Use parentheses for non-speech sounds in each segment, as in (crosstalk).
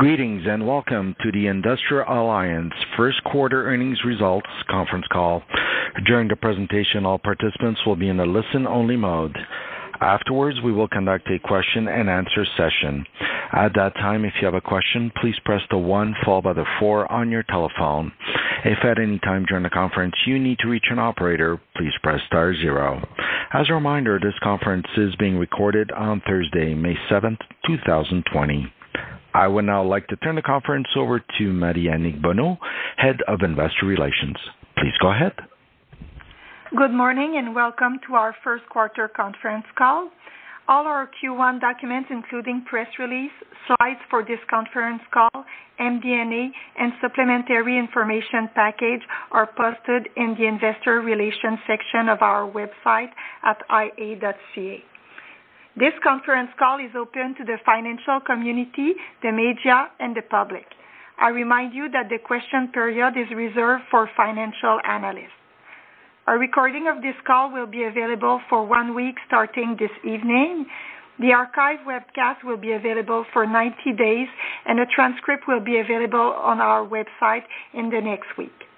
Greetings and welcome to the Industrial Alliance first quarter earnings results conference call. During the presentation, all participants will be in a listen-only mode. Afterwards, we will conduct a question and answer session. At that time, if you have a question, please press the one followed by the four on your telephone. If at any time during the conference you need to reach an operator, please press star zero. As a reminder, this conference is being recorded on Thursday, May 7th, 2020. I would now like to turn the conference over to Marie-Annick Bonneau, Head of Investor Relations. Please go ahead. Good morning and welcome to our first quarter conference call. All our Q1 documents, including press release, slides for this conference call, MD&A, and supplementary information package are posted in the investor relations section of our website at ia.ca. This conference call is open to the financial community, the media, and the public. I remind you that the question period is reserved for financial analysts. A recording of this call will be available for one week starting this evening. The archive webcast will be available for 90 days, and a transcript will be available on our website in the next week.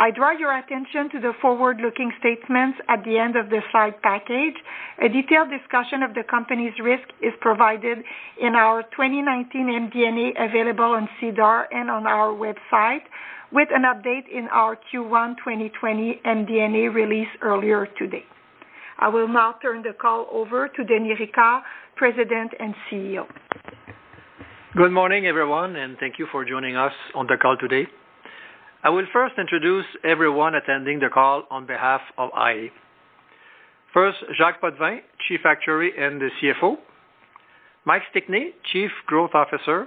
I draw your attention to the forward-looking statements at the end of the slide package. A detailed discussion of the company's risk is provided in our 2019 MD&A available on SEDAR and on our website, with an update in our Q1 2020 MD&A release earlier today. I will now turn the call over to Denis Ricard, President and CEO. Good morning, everyone, and thank you for joining us on the call today. I will first introduce everyone attending the call on behalf of iA. First, Jacques Potvin, Chief Actuary and the CFO. Mike Stickney, Chief Growth Officer.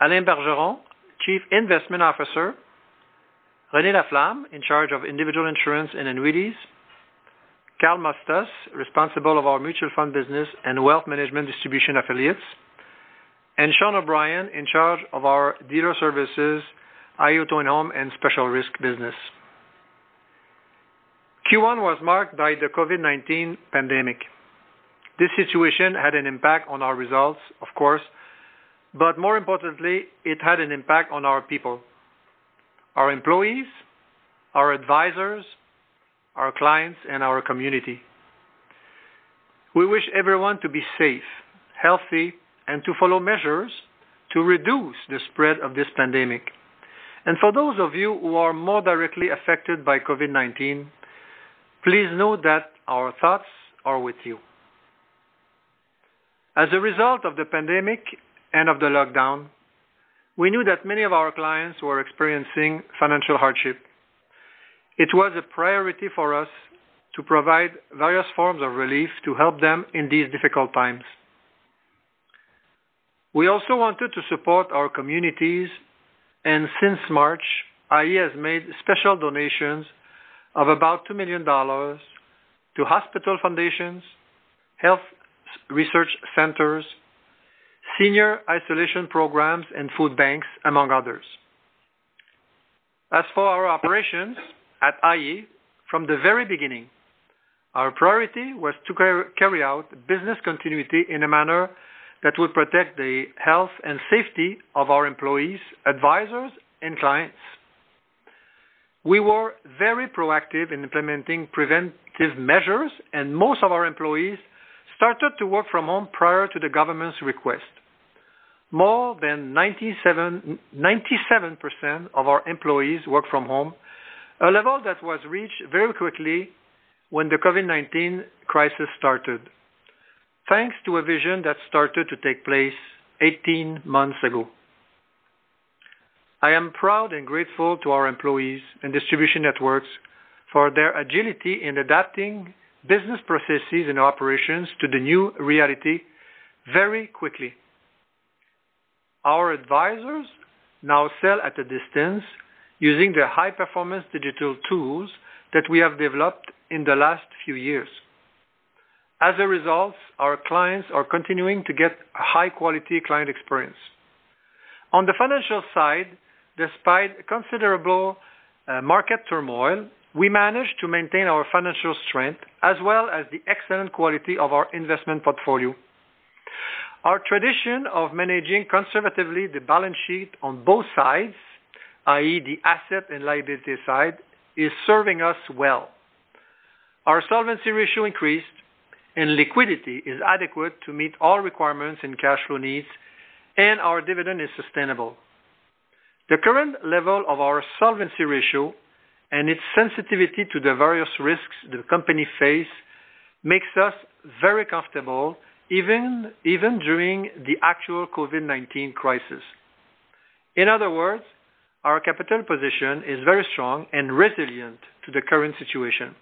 Alain Bergeron, Chief Investment Officer. Renée Laflamme, in charge of individual insurance and annuities. Carl Mustos, responsible of our mutual fund business and wealth management distribution affiliates. And Sean O'Brien, in charge of our dealer services, Auto and Home, and special risk business. Q1 was marked by the COVID-19 pandemic. This situation had an impact on our results, of course, but more importantly, it had an impact on our people, our employees, our advisors, our clients, and our community. We wish everyone to be safe, healthy, and to follow measures to reduce the spread of this pandemic. And for those of you who are more directly affected by COVID-19, please know that our thoughts are with you. As a result of the pandemic and of the lockdown, we knew that many of our clients were experiencing financial hardship. It was a priority for us to provide various forms of relief to help them in these difficult times. We also wanted to support our communities and since March, iA has made special donations of about $2 million to hospital foundations, health research centers, senior isolation programs, and food banks, among others. As for our operations at iA, from the very beginning, our priority was to carry out business continuity in a manner that would protect the health and safety of our employees, advisors, and clients. We were very proactive in implementing preventive measures, and most of our employees started to work from home prior to the government's request. More than 97% of our employees work from home, a level that was reached very quickly when the COVID-19 crisis started thanks to a vision that started to take place 18 months ago. I am proud and grateful to our employees and distribution networks for their agility in adapting business processes and operations to the new reality very quickly. our advisors now sell at a distance using the high-performance digital tools that we have developed in the last few years. As a result, our clients are continuing to get a high-quality client experience. On the financial side, despite considerable uh, market turmoil, we managed to maintain our financial strength as well as the excellent quality of our investment portfolio. Our tradition of managing conservatively the balance sheet on both sides, i.e., the asset and liability side, is serving us well. Our solvency ratio increased, and liquidity is adequate to meet all requirements and cash flow needs, and our dividend is sustainable. The current level of our solvency ratio and its sensitivity to the various risks the company face makes us very comfortable even during the actual COVID-19 crisis. In other words, our capital position is very strong and resilient to the current situation.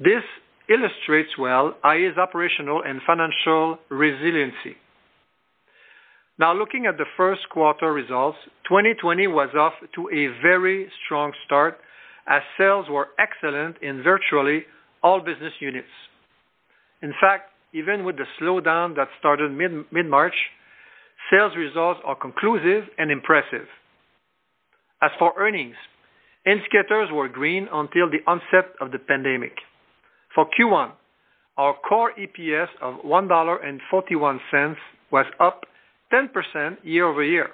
This illustrates well iA's operational and financial resiliency. Now looking at the first quarter results, 2020 was off to a very strong start as sales were excellent in virtually all business units. In fact, even with the slowdown that started mid-March, sales results are conclusive and impressive. As for earnings, indicators were green until the onset of the pandemic. For Q1, our core EPS of $1.41 was up 10% year-over-year.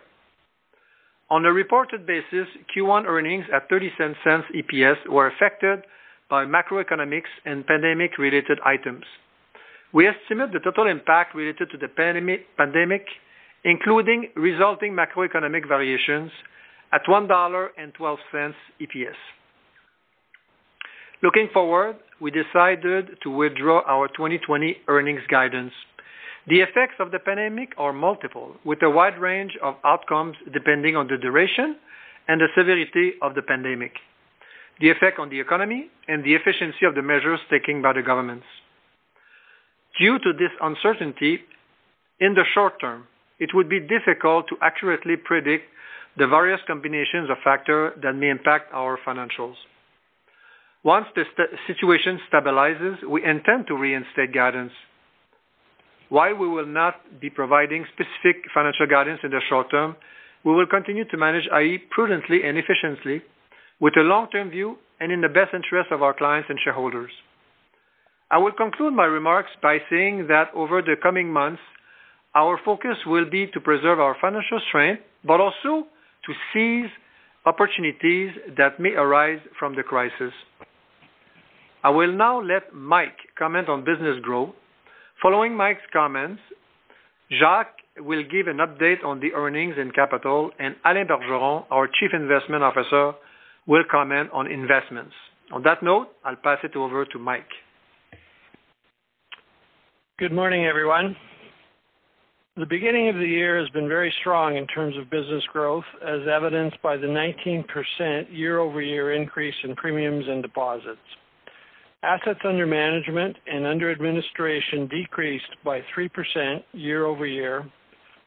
On a reported basis, Q1 earnings at $0.30 EPS were affected by macroeconomics and pandemic-related items. We estimate the total impact related to the pandemic, including resulting macroeconomic variations, at $1.12 EPS. Looking forward, we decided to withdraw our 2020 earnings guidance. The effects of the pandemic are multiple, with a wide range of outcomes depending on the duration and the severity of the pandemic, the effect on the economy, and the efficiency of the measures taken by the governments. Due to this uncertainty, in the short term, it would be difficult to accurately predict the various combinations of factors that may impact our financials. Once the situation stabilizes, we intend to reinstate guidance. While we will not be providing specific financial guidance in the short term, we will continue to manage iA prudently and efficiently with a long-term view and in the best interest of our clients and shareholders. I will conclude my remarks by saying that over the coming months, our focus will be to preserve our financial strength, but also to seize opportunities that may arise from the crisis. I will now let Mike comment on business growth. Following Mike's comments, Jacques will give an update on the earnings and capital, and Alain Bergeron, our Chief Investment Officer, will comment on investments. On that note, I'll pass it over to Mike. Good morning, everyone. The beginning of the year has been very strong in terms of business growth, as evidenced by the 19% year-over-year increase in premiums and deposits. Assets under management and under administration decreased by 3% year-over-year,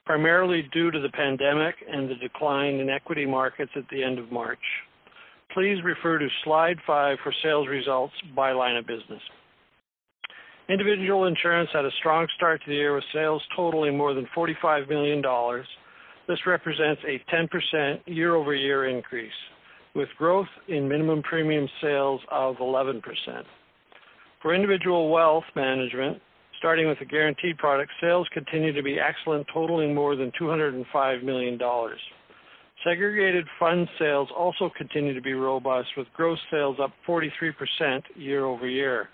primarily due to the pandemic and the decline in equity markets at the end of March. Please refer to slide five for sales results by line of business. Individual insurance had a strong start to the year with sales totaling more than $45 million. This represents a 10% year-over-year increase, with growth in minimum premium sales of 11%. For individual wealth management, starting with the guaranteed product, sales continue to be excellent, totaling more than $205 million. Segregated fund sales also continue to be robust, with gross sales up 43% year-over-year.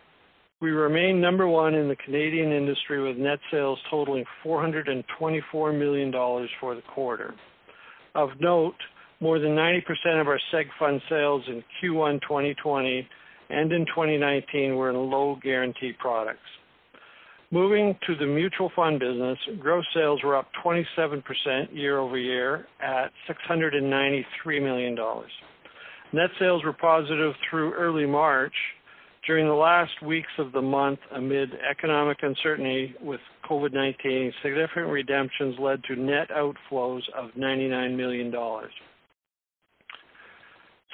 We remain number one in the Canadian industry, with net sales totaling $424 million for the quarter. Of note, more than 90% of our seg fund sales in Q1 2020 and in 2019 were in low guarantee products. Moving to the mutual fund business, gross sales were up 27% year-over-year at $693 million. Net sales were positive through early March. During the last weeks of the month, amid economic uncertainty with COVID-19, significant redemptions led to net outflows of $99 million.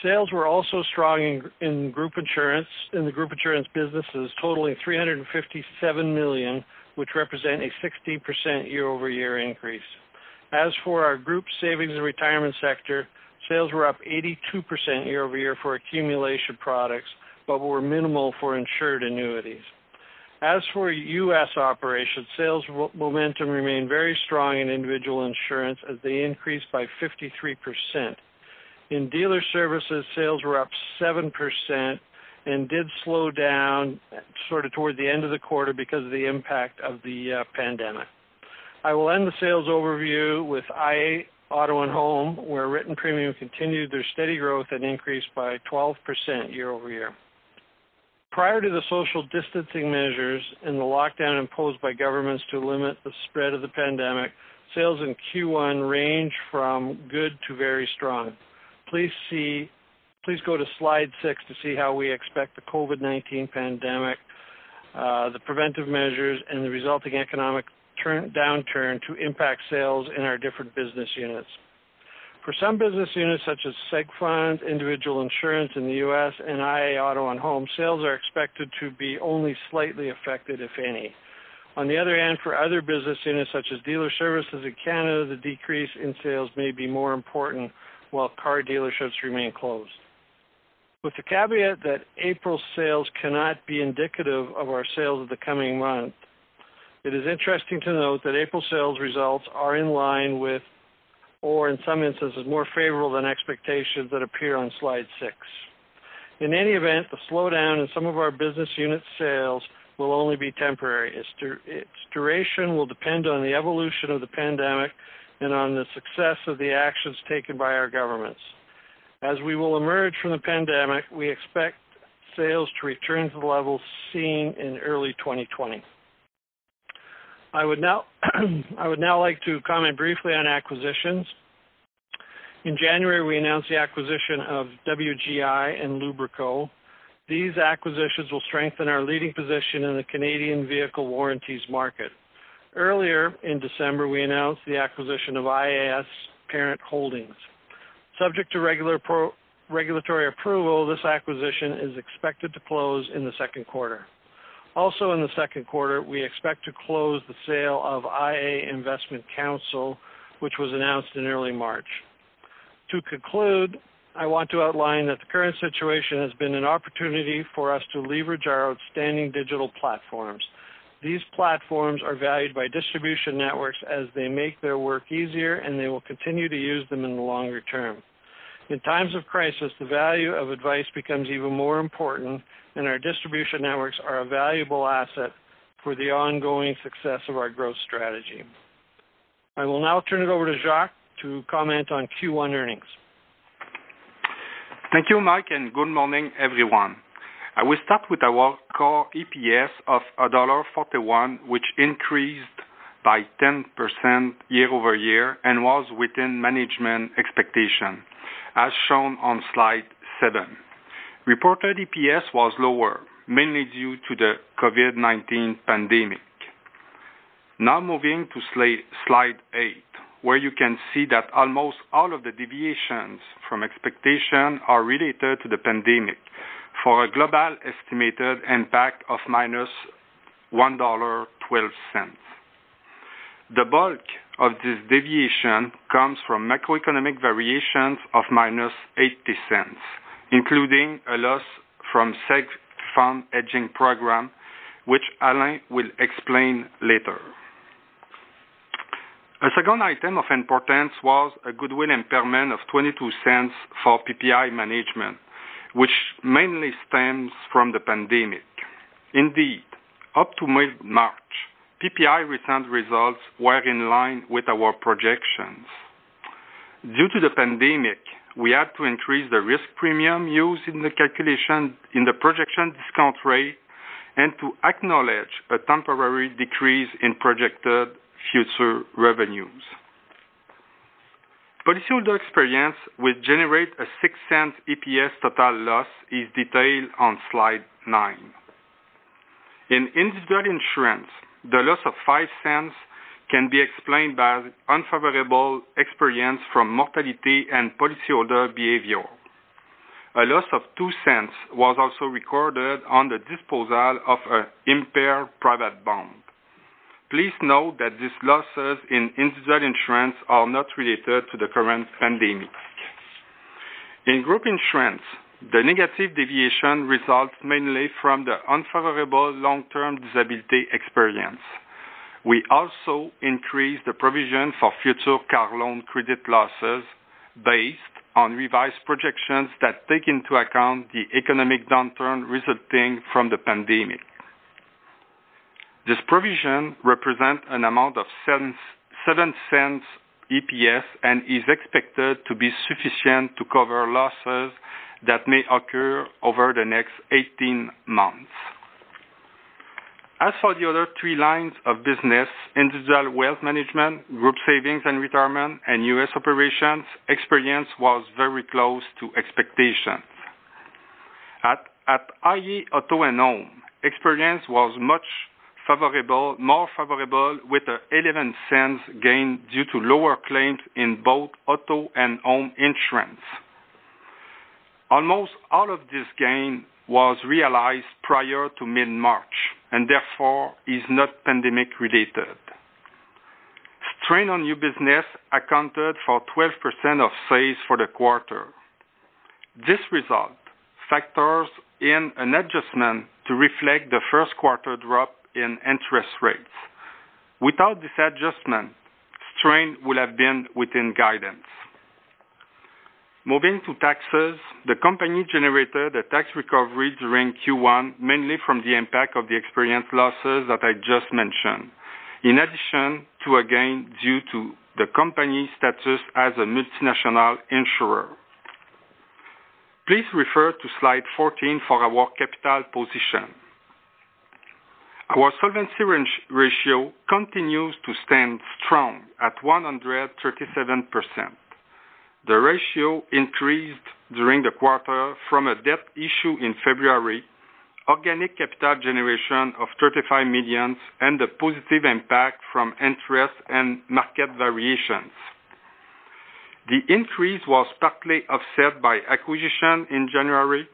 Sales were also strong in group insurance, in the group insurance businesses, totaling 357 million, which represent a 16% year-over-year increase. As for our group savings and retirement sector, sales were up 82% year-over-year for accumulation products, but were minimal for insured annuities. As for U.S. operations, sales momentum remained very strong in individual insurance as they increased by 53%. In dealer services, sales were up 7% and did slow down sort of toward the end of the quarter because of the impact of the uh, pandemic. I will end the sales overview with IA Auto and Home, where written premium continued their steady growth and increased by 12% year-over-year. Prior to the social distancing measures and the lockdown imposed by governments to limit the spread of the pandemic, sales in Q1 range from good to very strong. Please see please go to slide six to see how we expect the COVID-19 pandemic, uh, the preventive measures, and the resulting economic downturn to impact sales in our different business units. For some business units, such as seg funds, individual insurance in the U.S., and IA Auto and Home, sales are expected to be only slightly affected, if any. On the other hand, for other business units, such as dealer services in Canada, the decrease in sales may be more important while car dealerships remain closed. With the caveat that April sales cannot be indicative of our sales of the coming month, it is interesting to note that April sales results are in line with, or in some instances, more favorable than expectations that appear on slide six. In any event, the slowdown in some of our business unit sales will only be temporary. Its duration will depend on the evolution of the pandemic and on the success of the actions taken by our governments. As we will emerge from the pandemic, we expect sales to return to the levels seen in early 2020. (clears throat) I would now like to comment briefly on acquisitions. In January, we announced the acquisition of WGI and Lubrico. These acquisitions will strengthen our leading position in the Canadian vehicle warranties market. Earlier in December, we announced the acquisition of IAS Parent Holdings. Subject to regulatory approval, this acquisition is expected to close in the second quarter. Also in the second quarter, we expect to close the sale of IA Investment Counsel, which was announced in early March. To conclude, I want to outline that the current situation has been an opportunity for us to leverage our outstanding digital platforms. These platforms are valued by distribution networks as they make their work easier, and they will continue to use them in the longer term. In times of crisis, the value of advice becomes even more important, and our distribution networks are a valuable asset for the ongoing success of our growth strategy. I will now turn it over to Jacques to comment on Q1 earnings. Thank you, Mike, and good morning, everyone. I will start with our core EPS of $1.41, which increased by 10% year-over-year and was within management expectation, as shown on slide seven. Reported EPS was lower, mainly due to the COVID-19 pandemic. Now moving to slide eight, where you can see that almost all of the deviations from expectation are related to the pandemic for a global estimated impact of -$1.12. The bulk of this deviation comes from macroeconomic variations of -$0.80, including a loss from seg fund hedging program, which Alain will explain later. A second item of importance was a goodwill impairment of $0.22 for PPI Management, which mainly stems from the pandemic. Indeed, up to mid-March, PPI recent results were in line with our projections. Due to the pandemic, we had to increase the risk premium used in the calculation in the projection discount rate and to acknowledge a temporary decrease in projected future revenues. Policyholder experience will generate a $0.06 EPS total loss is detailed on slide nine. In individual insurance, the loss of $0.05 can be explained by unfavorable experience from mortality and policyholder behavior. A loss of $0.02 was also recorded on the disposal of an impaired private bond. Please note that these losses in individual insurance are not related to the current pandemic. In group insurance, the negative deviation results mainly from the unfavorable long-term disability experience. We also increased the provision for future car loan credit losses based on revised projections that take into account the economic downturn resulting from the pandemic. This provision represents an amount of $0.07 EPS and is expected to be sufficient to cover losses that may occur over the next 18 months. As for the other three lines of business, individual wealth management, group savings and retirement, and U.S. operations, experience was very close to expectations. At iA Auto and Home, experience was much favorable, more favorable with a 0.11 gain due to lower claims in both auto and home insurance. Almost all of this gain was realized prior to mid-March and therefore is not pandemic related. Strain on new business accounted for 12% of sales for the quarter. This result factors in an adjustment to reflect the first quarter drop in interest rates. Without this adjustment, strain would have been within guidance. Moving to taxes, the company generated a tax recovery during Q1, mainly from the impact of the experience losses that I just mentioned, in addition to a gain due to the company's status as a multinational insurer. Please refer to slide 14 for our capital position. Our solvency ratio continues to stand strong at 137%. The ratio increased during the quarter from a debt issue in February, organic capital generation of 35 million, and the positive impact from interest and market variations. The increase was partly offset by acquisition in January,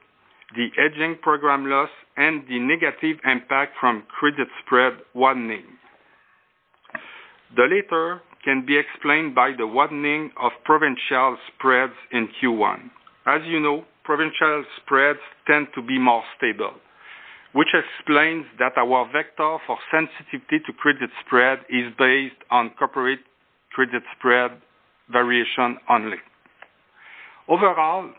the hedging program loss, and the negative impact from credit spread widening. The latter can be explained by the widening of provincial spreads in Q1. As you know, provincial spreads tend to be more stable, which explains that our vector for sensitivity to credit spread is based on corporate credit spread variation only. Overall,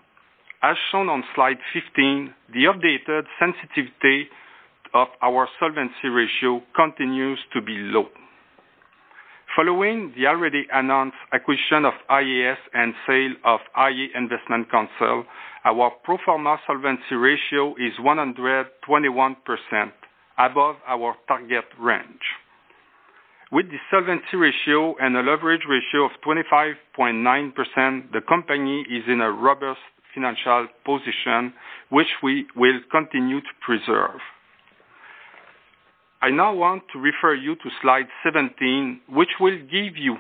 as shown on slide 15, the updated sensitivity of our solvency ratio continues to be low. Following the already announced acquisition of IAS and sale of iA Investment Counsel, our pro forma solvency ratio is 121%, above our target range. With the solvency ratio and a leverage ratio of 25.9%, the company is in a robust financial position, which we will continue to preserve. I now want to refer you to slide 17, which will give you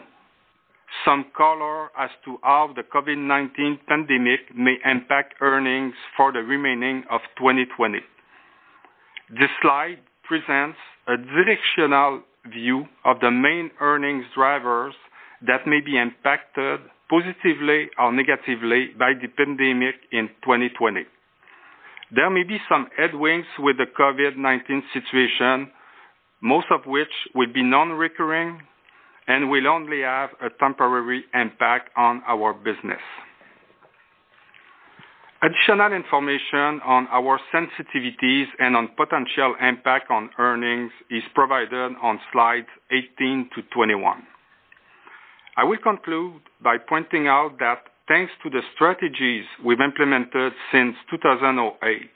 some color as to how the COVID-19 pandemic may impact earnings for the remaining of 2020. This slide presents a directional view of the main earnings drivers that may be impacted positively or negatively by the pandemic in 2020. There may be some headwinds with the COVID-19 situation, most of which will be non-recurring and will only have a temporary impact on our business. Additional information on our sensitivities and on potential impact on earnings is provided on slides 18 to 21. I will conclude by pointing out that thanks to the strategies we've implemented since 2008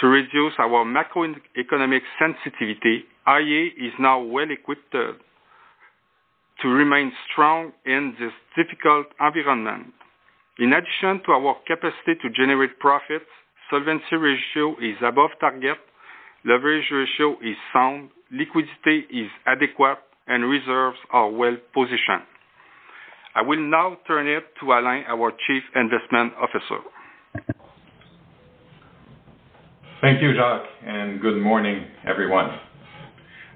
to reduce our macroeconomic sensitivity, iA is now well-equipped to remain strong in this difficult environment. In addition to our capacity to generate profits, solvency ratio is above target, leverage ratio is sound, liquidity is adequate, and reserves are well-positioned. I will now turn it to Alain, our Chief Investment Officer. Thank you, Jacques, and good morning, everyone.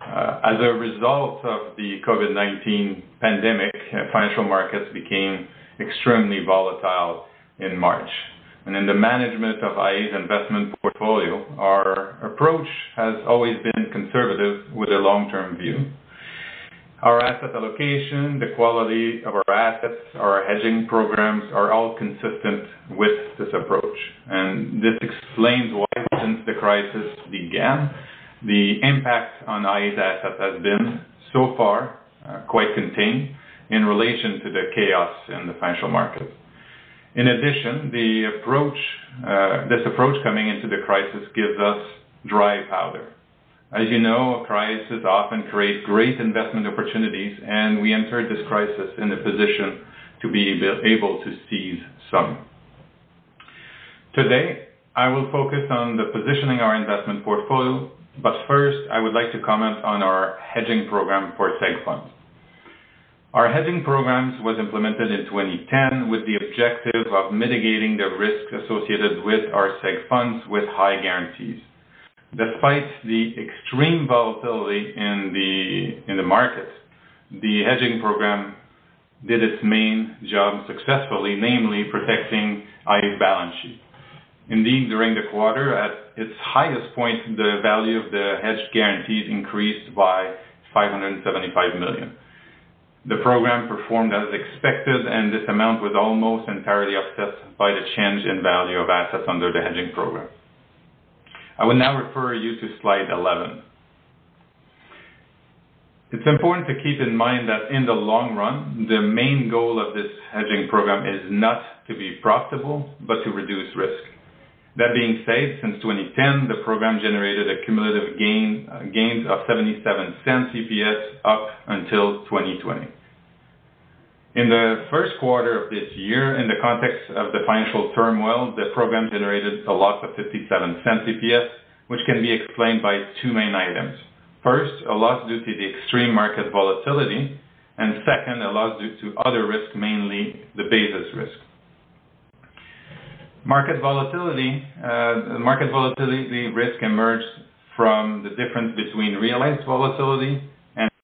Uh, as a result of the COVID-19 pandemic, uh, financial markets became extremely volatile in March. And in the management of iA's investment portfolio, our approach has always been conservative with a long-term view. Our asset allocation, the quality of our assets, our hedging programs are all consistent with this approach. And This explains why, since the crisis began, the impact on iA's assets has been, so far, quite contained in relation to the chaos in the financial markets. In addition, the approach, uh, this approach coming into the crisis gives us dry powder. As you know, a crisis often creates great investment opportunities, and we entered this crisis in a position to be able to seize some. Today, I will focus on the positioning our investment portfolio, but first, I would like to comment on our hedging program for seg funds. Our hedging programs was implemented in 2010 with the objective of mitigating the risk associated with our seg funds with high guarantees. Despite the extreme volatility in the in the market, the hedging program did its main job successfully, namely protecting iA's balance sheet. Indeed, during the quarter, at its highest point, the value of the hedged guarantees increased by 575 million. The program performed as expected, and this amount was almost entirely offset by the change in value of assets under the hedging program. I will now refer you to slide 11. It's important to keep in mind that in the long run, the main goal of this hedging program is not to be profitable, but to reduce risk. That being said, since 2010, the program generated a cumulative gain, uh, gains of 77 cents EPS up until 2020. In the first quarter of this year, in the context of the financial turmoil, the program generated a loss of 0.57 EPS, which can be explained by two main items. First, a loss due to the extreme market volatility, and second, a loss due to other risks, mainly the basis risk. Market volatility uh, market volatility risk emerged from the difference between realized volatility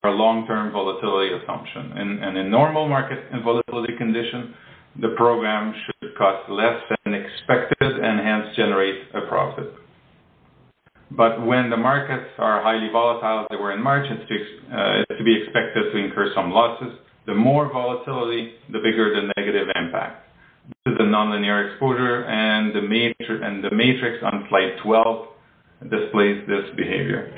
our long-term volatility assumption. And in normal market and volatility condition, the program should cost less than expected and hence generate a profit. But when the markets are highly volatile, as they were in March, it's to uh, be expected to incur some losses. The more volatility, the bigger the negative impact. This is a nonlinear exposure, and the matrix on slide 12 displays this behavior.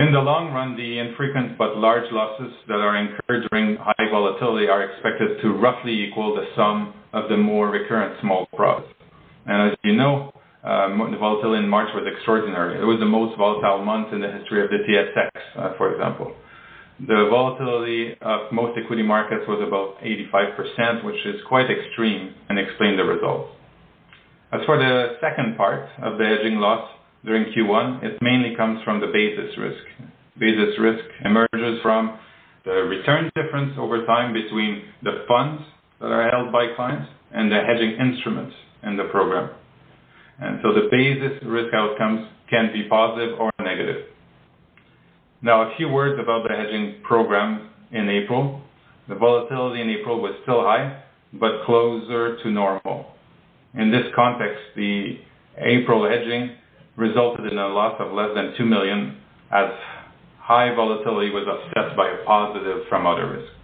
In the long run, the infrequent but large losses that are incurred during high volatility are expected to roughly equal the sum of the more recurrent small profits. And as you know, uh, the volatility in March was extraordinary. It was the most volatile month in the history of the TSX, uh, for example. The volatility of most equity markets was about 85%, which is quite extreme and explained the results. As for the second part of the hedging loss during Q1, it mainly comes from the basis risk. Basis risk emerges from the return difference over time between the funds that are held by clients and the hedging instruments in the program. And so the basis risk outcomes can be positive or negative. Now, a few words about the hedging program in April. The volatility in April was still high, but closer to normal. In this context, the April hedging resulted in a loss of less than 2 million, as high volatility was offset by a positive from other risks.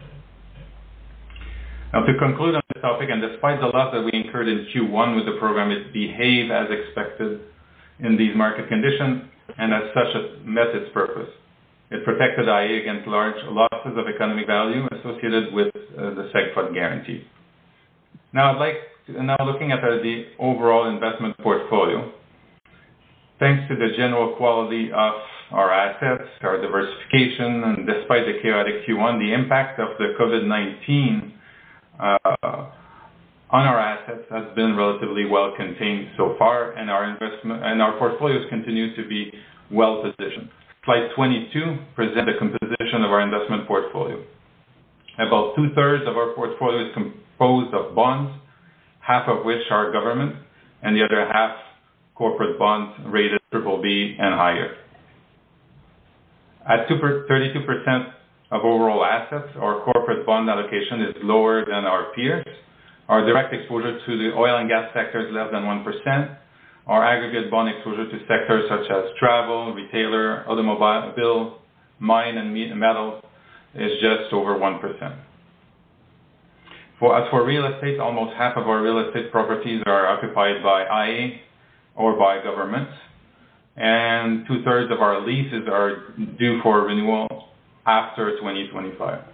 Now, to conclude on this topic, and despite the loss that we incurred in Q1 with the program, it behaved as expected in these market conditions, and as such, it met its purpose. It protected iA against large losses of economic value associated with uh, the seg fund guarantee. Now looking at the overall investment portfolio. Thanks to the general quality of our assets, our diversification, and despite the chaotic Q1, the impact of the COVID-19 uh, on our assets has been relatively well contained so far, and our investment and our portfolios continue to be well positioned. Slide 22 presents the composition of our investment portfolio. About two-thirds of our portfolio is composed of bonds, half of which are government, and the other half corporate bonds rated BBB and higher. At 32% of overall assets, our corporate bond allocation is lower than our peers. Our direct exposure to the oil and gas sector is less than 1%. Our aggregate bond exposure to sectors such as travel, retailer, automobile, mine, and metal is just over 1%. For, as for real estate, almost half of our real estate properties are occupied by IA or by governments, and two-thirds of our leases are due for renewal after 2025.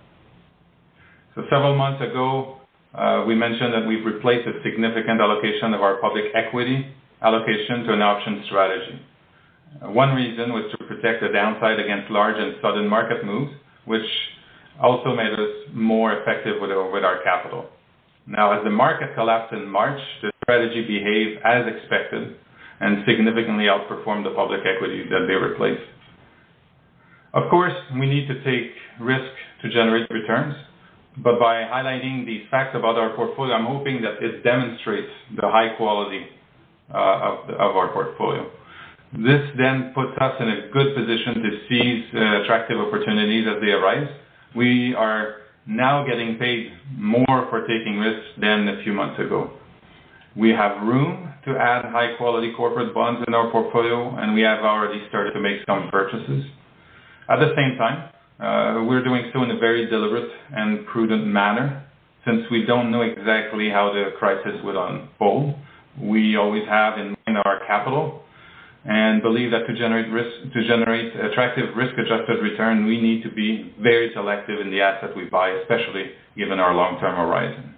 So Several months ago, uh, we mentioned that we've replaced a significant allocation of our public equity allocation to an option strategy. Uh, one reason was to protect the downside against large and sudden market moves, which also made us more effective with our capital. Now, as the market collapsed in March, the strategy behaved as expected and significantly outperformed the public equity that they replaced. Of course, we need to take risk to generate returns, but by highlighting these facts about our portfolio, I'm hoping that it demonstrates the high quality uh, of our portfolio. This then puts us in a good position to seize uh, attractive opportunities as they arise. We are now getting paid more for taking risks than a few months ago. We have room to add high-quality corporate bonds in our portfolio, and we have already started to make some purchases. At the same time, uh we're doing so in a very deliberate and prudent manner since we don't know exactly how the crisis will unfold. We always have in mind our capital and believe that to generate risk to generate attractive risk-adjusted return, we need to be very selective in the assets we buy, especially given our long-term horizon.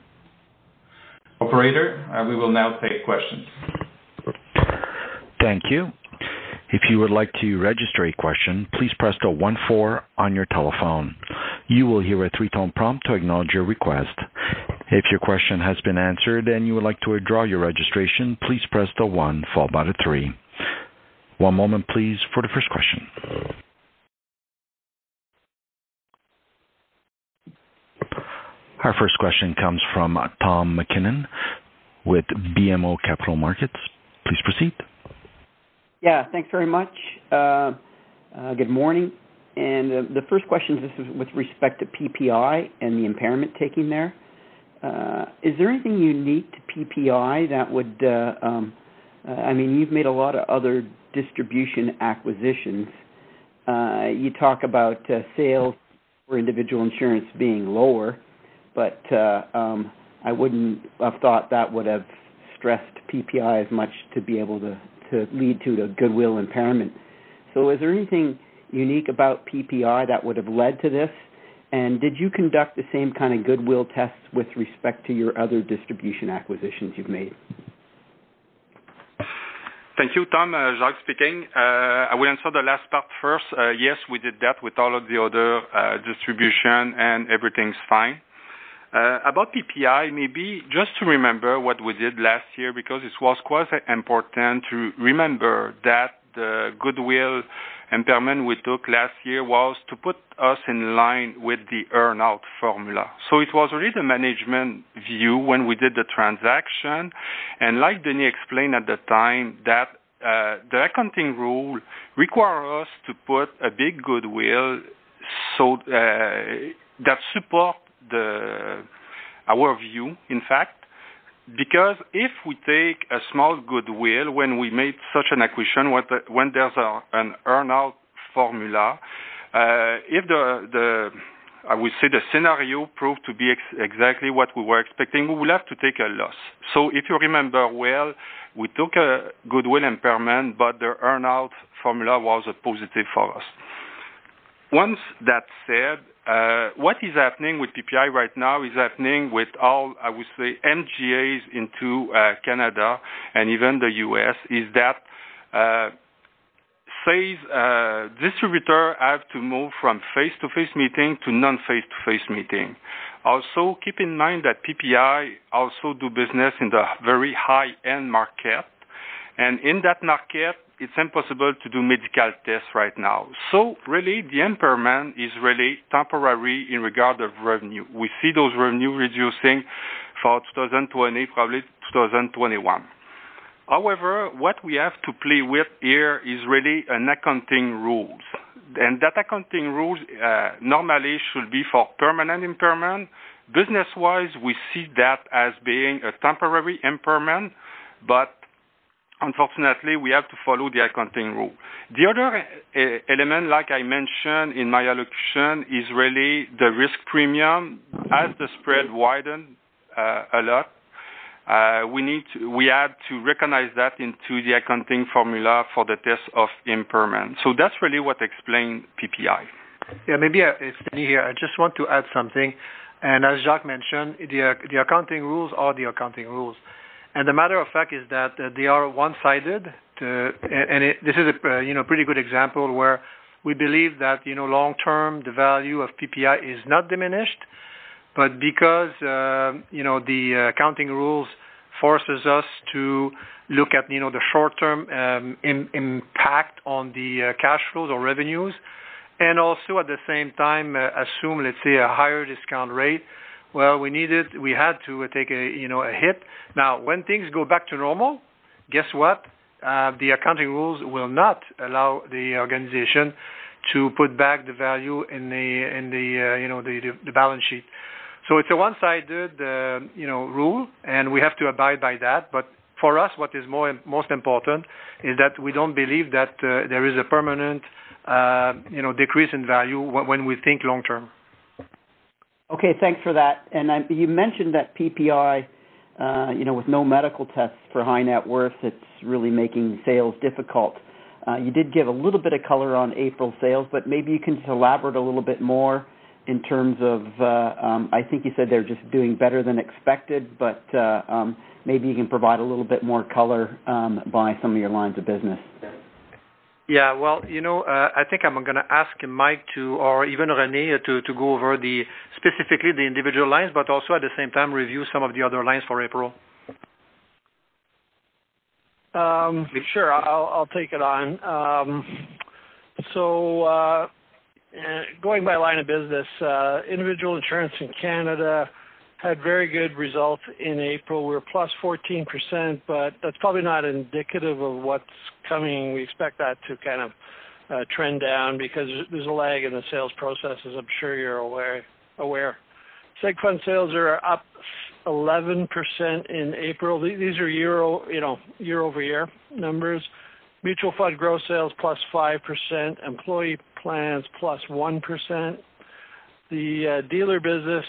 Operator, uh, we will now take questions. Thank you. If you would like to register a question, please press the one four on your telephone. You will hear a three-tone prompt to acknowledge your request. If your question has been answered and you would like to withdraw your registration, please press the one followed by the three. One moment, please, for the first question. Our first question comes from Tom MacKinnon with BMO Capital Markets. Please proceed. Yeah, thanks very much. Uh, uh, good morning. And uh the first question, this is with respect to PPI and the impairment taking there. Uh, is there anything unique to PPI that would, um, I mean, you've made a lot of other distribution acquisitions. You talk about sales for individual insurance being lower, but uh, um, I wouldn't have thought that would have stressed PPI as much to be able to to lead to the goodwill impairment. So, is there anything unique about PPI that would have led to this? And did you conduct the same kind of goodwill tests with respect to your other distribution acquisitions you've made? Thank you, Tom. Uh, Jacques speaking. Uh, I will answer the last part first. Yes, we did that with all of the other distribution, and everything's fine. Uh, about PPI, maybe just to remember what we did last year, because it was quite important to remember that the goodwill impairment we took last year was to put us in line with the earn-out formula. So It was really the management view when we did the transaction. And Like Denis explained at the time, that uh, the accounting rule require us to put a big goodwill so uh, that support our view, in fact. Because if we take a small goodwill when we made such an acquisition, when there's an earn-out formula, uh, if the the, I would say the scenario proved to be exactly what we were expecting, we will have to take a loss. So if you remember well, we took a goodwill impairment, but the earn-out formula was a positive for us. Once that's said, what is happening with PPI right now is happening with all, I would say, MGAs into uh Canada and even the U.S., is that uh uh, distributor have to move from face-to-face meeting to non-face-to-face meeting. Also, keep in mind that PPI also do business in the very high-end market, and in that market, it's impossible to do medical tests right now. So really, the impairment is really temporary in regard of revenue. We see those revenue reducing for 2020, probably 2021. However, what we have to play with here is really an accounting rules. And that accounting rules uh, normally should be for permanent impairment. Business-wise, we see that as being a temporary impairment, but unfortunately, we have to follow the accounting rule. The other uh, element, like I mentioned in my allocution, is really the risk premium. As the spread widen uh, a lot, uh, we need to, we had to recognize that into the accounting formula for the test of impairment. So that's really what explained PPI. Yeah, maybe uh, it's Denis here. I just want to add something. And as Jacques mentioned, the, the accounting rules are the accounting rules. And the matter of fact is that uh, they are one-sided. To, and it, this is a uh, you know pretty good example where we believe that you know long-term the value of PPI is not diminished, but because uh, you know the accounting rules forces us to look at you know the short-term um, in, impact on the uh, cash flows or revenues, and also at the same time uh, assume let's say a higher discount rate. Well, we needed we had to take a you know a hit. Now, when things go back to normal, guess what? Uh, the accounting rules will not allow the organization to put back the value in the in the uh, you know the, the, the balance sheet. So it's a one-sided, uh, you know, rule, and we have to abide by that. But for us, what is more most important is that we don't believe that uh, there is a permanent, uh, you know, decrease in value when we think long term. Okay, thanks for that. And I, you mentioned that PPI, uh, you know, with no medical tests for high net worth, it's really making sales difficult. Uh, you did give a little bit of color on April sales, but maybe you can just elaborate a little bit more in terms of, uh, um, I think you said they're just doing better than expected, but uh, um, maybe you can provide a little bit more color um, by some of your lines of business. Yeah, well, you know, uh, I think I'm going to ask Mike to, or even René, to, to go over the specifically the individual lines, but also at the same time review some of the other lines for April. Um, sure, I'll, I'll take it on. Um, so uh, uh, going by line of business, uh, individual insurance in Canada had very good results in April. We are plus 14%, but that's probably not indicative of what's coming. We expect that to kind of uh, trend down because there's a lag in the sales process, as I'm sure you're aware. aware. Seg fund sales are up 11% in April. These are year, you know, year-over-year numbers. Mutual fund gross sales plus 5%, employee plans plus 1. The uh, dealer business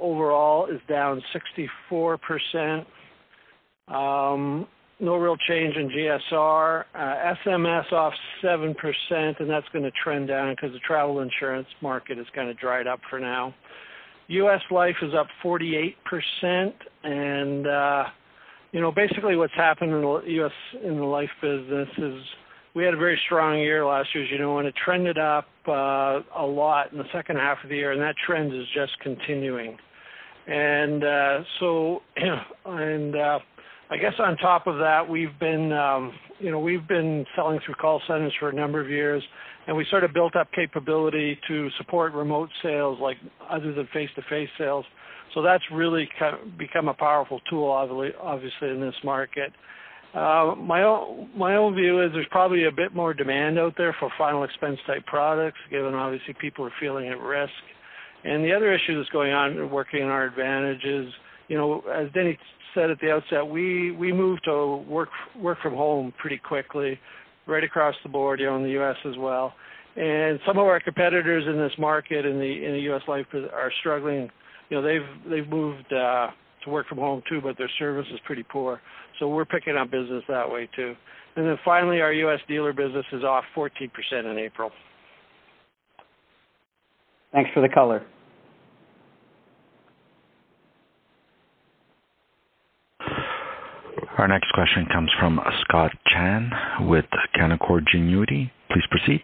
overall is down 64%. Um, no real change in GSR. Uh, SMS off 7%, and that's going to trend down because the travel insurance market is kind of dried up for now. U.S. life is up 48%, and uh, you know basically what's happened in the U.S. in the life business is we had a very strong year last year, as you know, and it trended up uh, a lot in the second half of the year, and that trend is just continuing. And uh, so, (clears throat) and uh, I guess on top of that, we've been, um, you know, we've been selling through call centers for a number of years, and we sort of built up capability to support remote sales, like other than face-to-face sales. So that's really become a powerful tool, obviously, in this market. Uh, my own my own view is there's probably a bit more demand out there for final expense type products, given obviously people are feeling at risk. And the other issue that's going on, working in our advantage, is you know, as Denis said at the outset, we we moved to work work from home pretty quickly, right across the board, you know, in the U.S. as well. And some of our competitors in this market in the in the U.S. life are struggling. You know, they've they've moved. Uh, to work from home too, but their service is pretty poor. So we're picking up business that way too. And then finally, our U.S. dealer business is off 14% in April. Thanks for the color. Our next question comes from Scott Chan with Canaccord Genuity. Please proceed.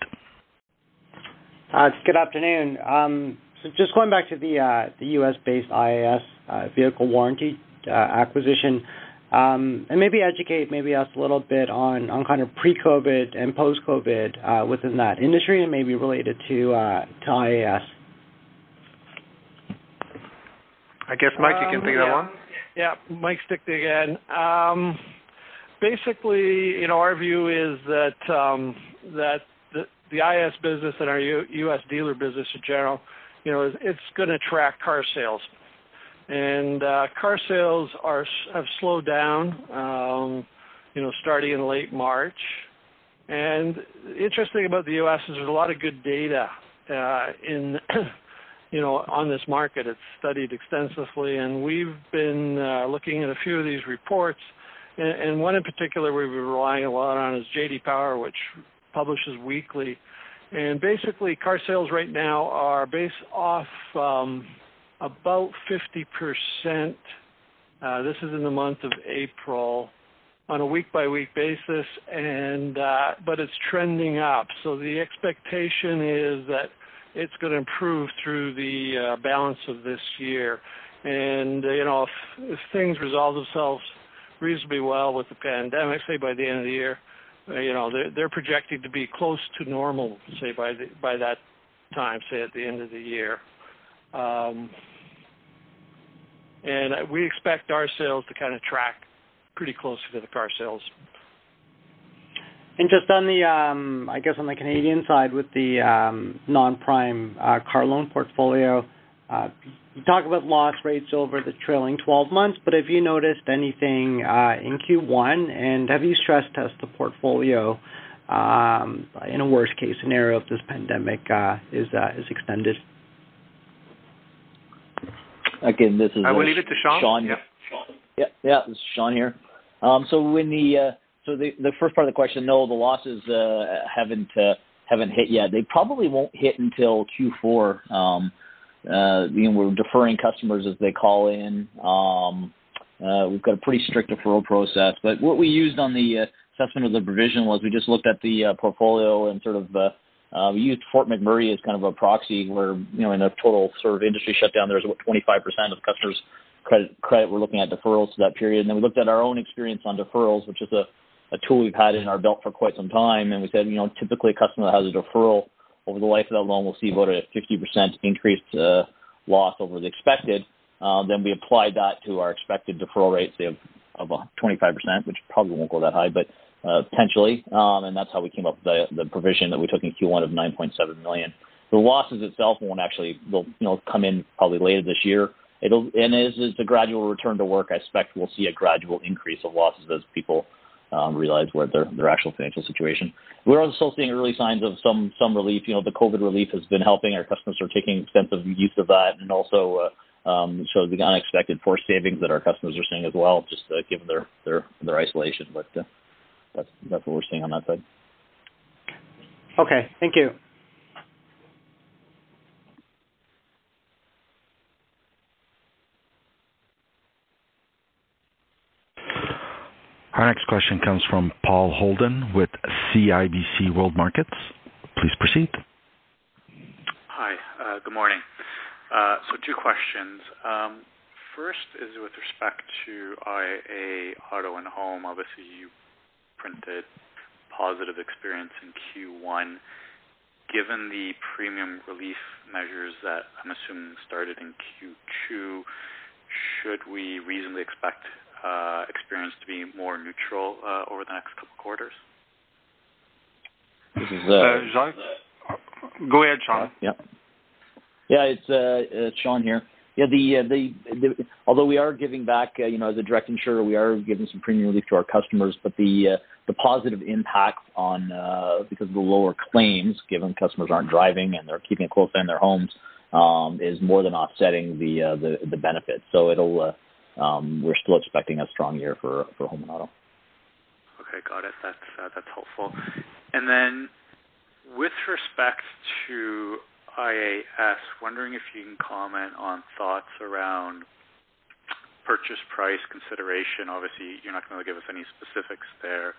Uh, good afternoon. Um, just going back to the uh, U.S.-based IAS uh, vehicle warranty acquisition, um, and maybe educate maybe us a little bit on kind of pre-COVID and post-COVID within that industry and maybe related to IAS. I guess, Mike, you can take that one. Yeah. Mike Stickney again. Basically, you know, our view is that um, that the IS business and our U.S. dealer business in general, you know, is, it's going to track car sales. And uh, car sales are have slowed down Um, you know, starting in late March. And interesting about the U.S. is there's a lot of good data (clears throat) on this market. It's studied extensively, and we've been uh, looking at a few of these reports. And one in particular we've been relying a lot on is J.D. Power, which publishes weekly. And basically, car sales right now are based off um, about 50%, uh, this is in the month of April, on a week-by-week basis, and uh, but it's trending up. So the expectation is that it's going to improve through the uh, balance of this year. And uh, you know, if if things resolve themselves reasonably well with the pandemic, say by the end of the year, uh, you know, they're projecting to be close to normal, say by the, by that time, say at the end of the year. Um, and we expect our sales to kind of track pretty closely to the car sales. And just on the, um, I guess, on the Canadian side with the um, non-prime uh, car loan portfolio, uh, you talk about loss rates over the trailing 12 months, but have you noticed anything uh, in Q1, and have you stress-tested the portfolio in a worst-case scenario if this pandemic is is extended? Again, this is. I will leave it to Sean. Sean. Yeah. Yeah. This is Sean here. So when the first part of the question, no, the losses uh, haven't uh, haven't hit yet. They probably won't hit until Q4. Um, uh, we're deferring customers as they call in. Um, we've got a pretty strict deferral process. But what we used on the assessment of the provision was we just looked at the portfolio and sort of we used Fort McMurray as kind of a proxy where you know, in a total sort of industry shutdown, there was about 25% of customers' credit were looking at deferrals to that period. And then we looked at our own experience on deferrals, which is a tool we've had in our belt for quite some time. And we said, you know, typically, a customer that has a deferral over the life of that loan will see about a 50% increased loss over the expected. Uh, then we applied that to our expected deferral rate, say, of 25%, which probably won't go that high, but uh, potentially. Um, and that's how we came up with the the provision that we took in Q1 of 9.7 million. The losses itself won't actually they'll you know come in probably later this year. It'll and as it's a gradual return to work, I expect we'll see a gradual increase of losses as people realize where their their actual financial situation. We're also seeing early signs of some some relief. You know, the COVID relief has been helping. Our customers are taking extensive use of that and also uh, um, shows the unexpected forced savings that our customers are seeing as well, just uh, given their their their isolation. But uh, that's that's what we're seeing on that side. Okay. Thank you. Our next question comes from Paul Holden with CIBC World Markets. Please proceed. Hi. Uh, good morning. Uh, so, Two questions. Um, first is with respect to IA Auto and Home. Obviously, you printed positive experience in Q1. Given the premium relief measures that I'm assuming started in Q2, should we reasonably expect Uh, experience to be more neutral uh, over the next couple quarters? This is. Uh, Go ahead, Sean. Yeah. Yeah. It's Sean here. Yeah. Although we are giving back you know, as a direct insurer, we are giving some premium relief to our customers. But the the positive impact on because of the lower claims, given customers aren't driving and they're keeping a close eye on their homes, um, is more than offsetting the uh the the benefits. Um, we're still expecting a strong year for Home and Auto. Okay. Got it. That's uh, helpful. And then with respect to IAS, wondering if you can comment on thoughts around purchase price consideration. Obviously, you're not going to give us any specifics there.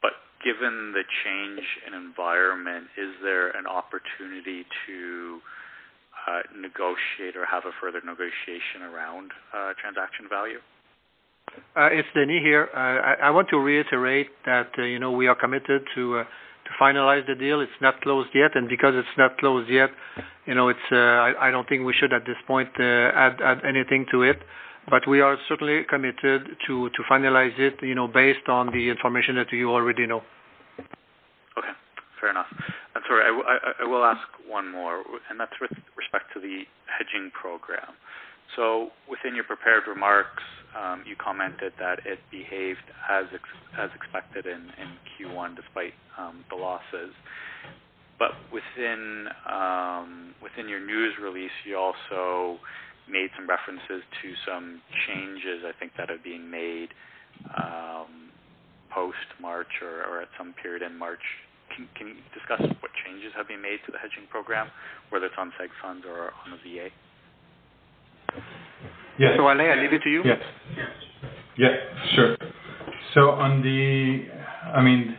But given the change in environment, is there an opportunity to Uh, negotiate or have a further negotiation around uh, transaction value? Uh, it's Denis here. I want to reiterate that we are committed to finalize the deal. It's not closed yet, and because it's not closed yet, I don't think we should, at this point, add anything to it. But we are certainly committed to finalize it based on the information that you already know. Okay. Fair enough. Sorry, I will ask one more, and that's with respect to the hedging program. So within your prepared remarks, um, you commented that it behaved as as expected in in Q1 despite um, the losses. But um, within your news release, you also made some references to some changes, I think, that are being made post-March or at some period in March. Can can you discuss what changes have been made to the hedging program, whether it's on seg funds or on the VA? Yes. So, Alain, I leave it to you. Yes. Yeah, sure. So on the, I mean,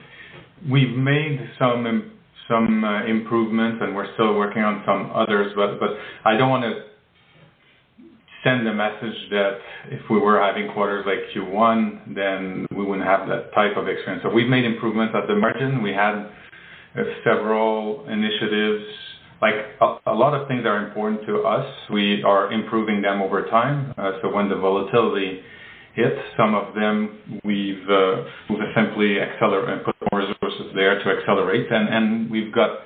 we've made some some uh, improvements, and we're still working on some others, but but I don't want to send the message that if we were having quarters like Q1, then we wouldn't have that type of experience. So we've made improvements at the margin. We had uh, several initiatives. Like a lot of things are important to us. We are improving them over time. Uh, so when the volatility hits some of them, we've uh, we've simply accelerate, and put more resources there to accelerate, and we've got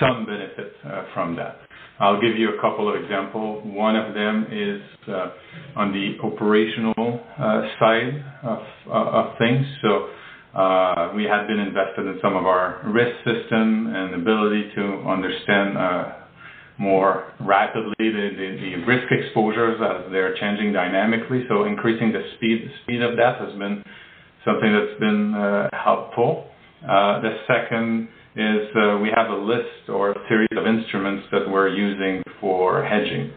some benefit from that. I'll give you a couple of examples. One of them is uh, on the operational uh, side uh, of things. So uh, we had been invested in some of our risk system and ability to understand more rapidly the risk exposures as they're changing dynamically. So increasing the speed of that has been something that's been helpful. The second is uh, we have a list or a series of instruments that we're using for hedging.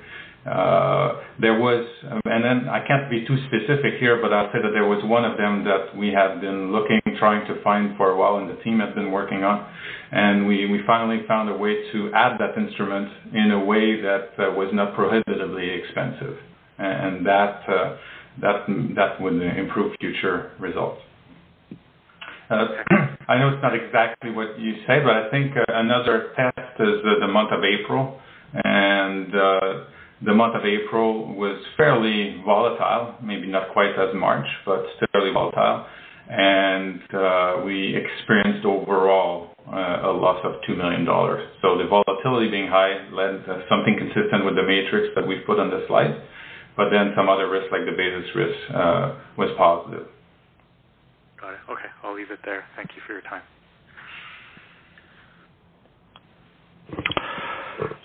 Uh, there was, and then I can't be too specific here, but I'll say that there was one of them that we have been looking, trying to find for a while, and the team has been working on. And we we finally found a way to add that instrument in a way that was not prohibitively expensive. And that, that, that would improve future results. Uh, (clears throat) I know it's not exactly what you said, but I think uh, another test is uh, the month of April. And the month of April was fairly volatile, maybe not quite as March, but still fairly volatile. And uh, we experienced overall a loss of 2 million dollars. So the volatility being high led to something consistent with the matrix that we've put on the slide. But then some other risks, like the basis risk, uh, was positive. Got it. Okay. I'll leave it there. Thank you for your time.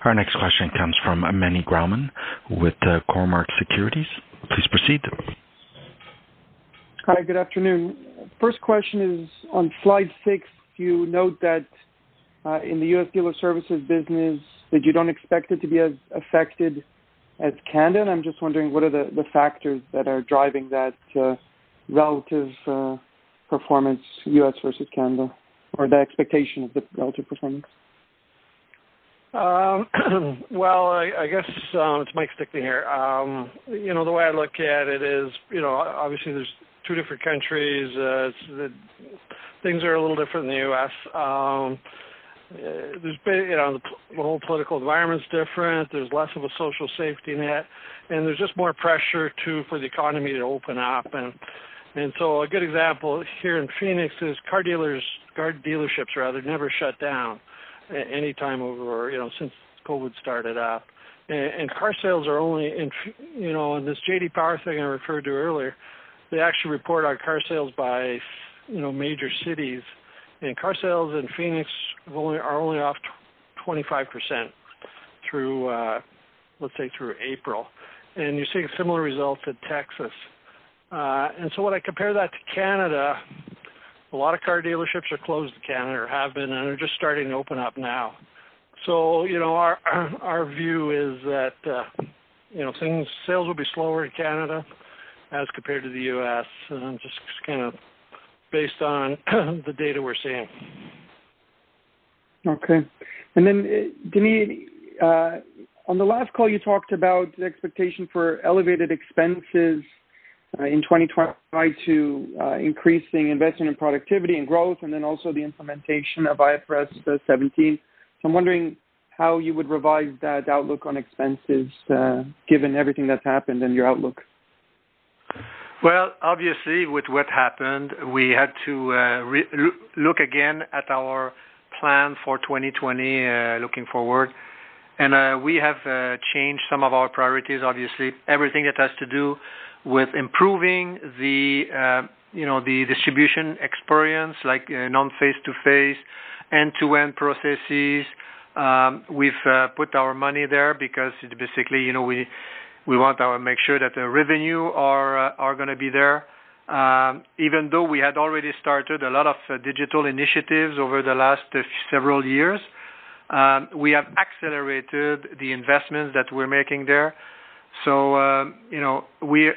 Our next question comes from Meny Grauman with uh, Cormark Securities. Please proceed. Hi, good afternoon. First question is on slide six, you note that uh, in the U.S. Dealer Services business, that you don't expect it to be as affected as Canada. I'm just wondering what are the factors that are driving that uh, relative performance, U.S. versus Canada, or the expectation of the relative performance? (clears throat) Well, I guess it's Mike Stickney here. Um, you know, the way I look at it is, you know, obviously there's two different countries. Things are a little different in the U.S. Um there's b you know the whole political environment's different. There's less of a social safety net, and there's just more pressure too for the economy to open up. And so a good example here in Phoenix is car dealers, car dealerships rather, never shut down any time over, you know, since COVID started up. And car sales are only in you know, in this J.D. Power thing I referred to earlier, they actually report our car sales by you know, major cities. And car sales in Phoenix are only off 25% through, uh, let's say, through April. And you're seeing similar results in Texas. When I compare that to Canada, a lot of car dealerships are closed in Canada or have been, and are just starting to open up now. So, you know, our (clears throat) our view is that uh, you know, things sales will be slower in Canada as compared to the U.S., just kind of based on (clears throat) the data we're seeing. Okay. And then, uh, Denis, uh, on the last call, you talked about the expectation for elevated expenses uh, in 2020 to uh, increasing investment in productivity and growth, and then also the implementation of IFRS 17. So I'm wondering how you would revise that outlook on expenses uh, given everything that's happened and your outlook. Well, obviously, with what happened, we had to uh, look again at our plan for 2020 uh, looking forward. And uh, we have uh, changed some of our priorities, obviously. Everything that has to do with improving the, uh, you know, the distribution experience, like uh, non-face-to-face, end-to-end processes. Um, we've uh, put our money there because basically, you know, we we want to make sure that the revenue are are going to be there. Um, even though we had already started a lot of uh, digital initiatives over the last uh, several years, um, we have accelerated the investments that we're making there. So um, you know we uh,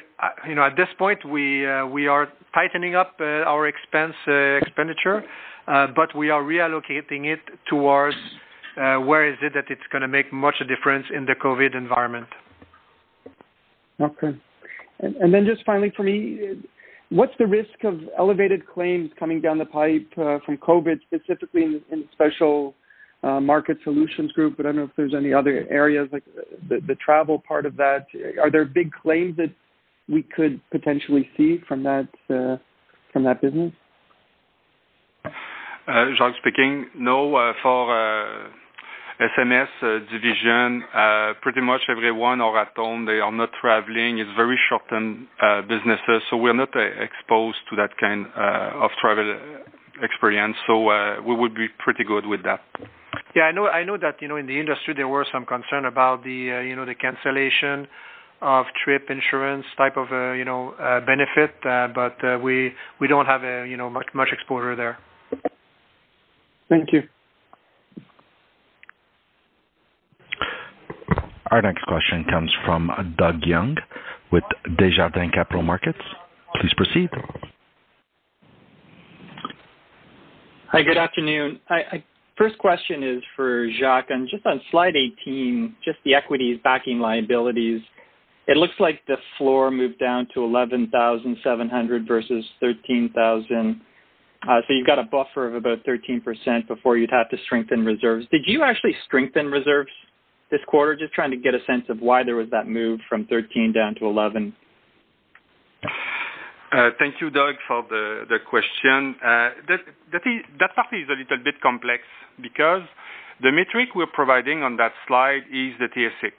you know at this point we uh, we are tightening up uh, our expense expenditure, but we are reallocating it towards where is it that it's going to make much a difference in the COVID environment. Okay. And, and then just finally for me, what's the risk of elevated claims coming down the pipe uh, from COVID, specifically in, in special uh, market solutions group? But I don't know if there's any other areas like the, the travel part of that. Are there big claims that we could potentially see from that uh, from that business? Uh, Jacques speaking. No, uh, for uh, SMS uh, division, uh, pretty much everyone are at home. They are not traveling. It's very short-term uh, businesses, so we're not exposed to that kind of travel experience. So we would be pretty good with that. Yeah, I know. I know that you know in the industry there were some concern about the uh, you know the cancellation of trip insurance type of uh, you know uh, benefit, uh, but uh, we we don't have a you know much much exposure there. Thank you. Our next question comes from Doug Young with Desjardins Capital Markets. Please proceed. Hi, good afternoon. First question is for Jacques. Just on slide 18, just the equities backing liabilities, it looks like the floor moved down to 11,700 versus 13,000. Uh, so you've got a buffer of about 13% before you'd have to strengthen reserves. Did you actually strengthen reserves this quarter? Just trying to get a sense of why there was that move from 13 down to 11. Uh, thank you, Doug, for the, question. Uh, that, part is a little bit complex because the metric we're providing on that slide is the TSX.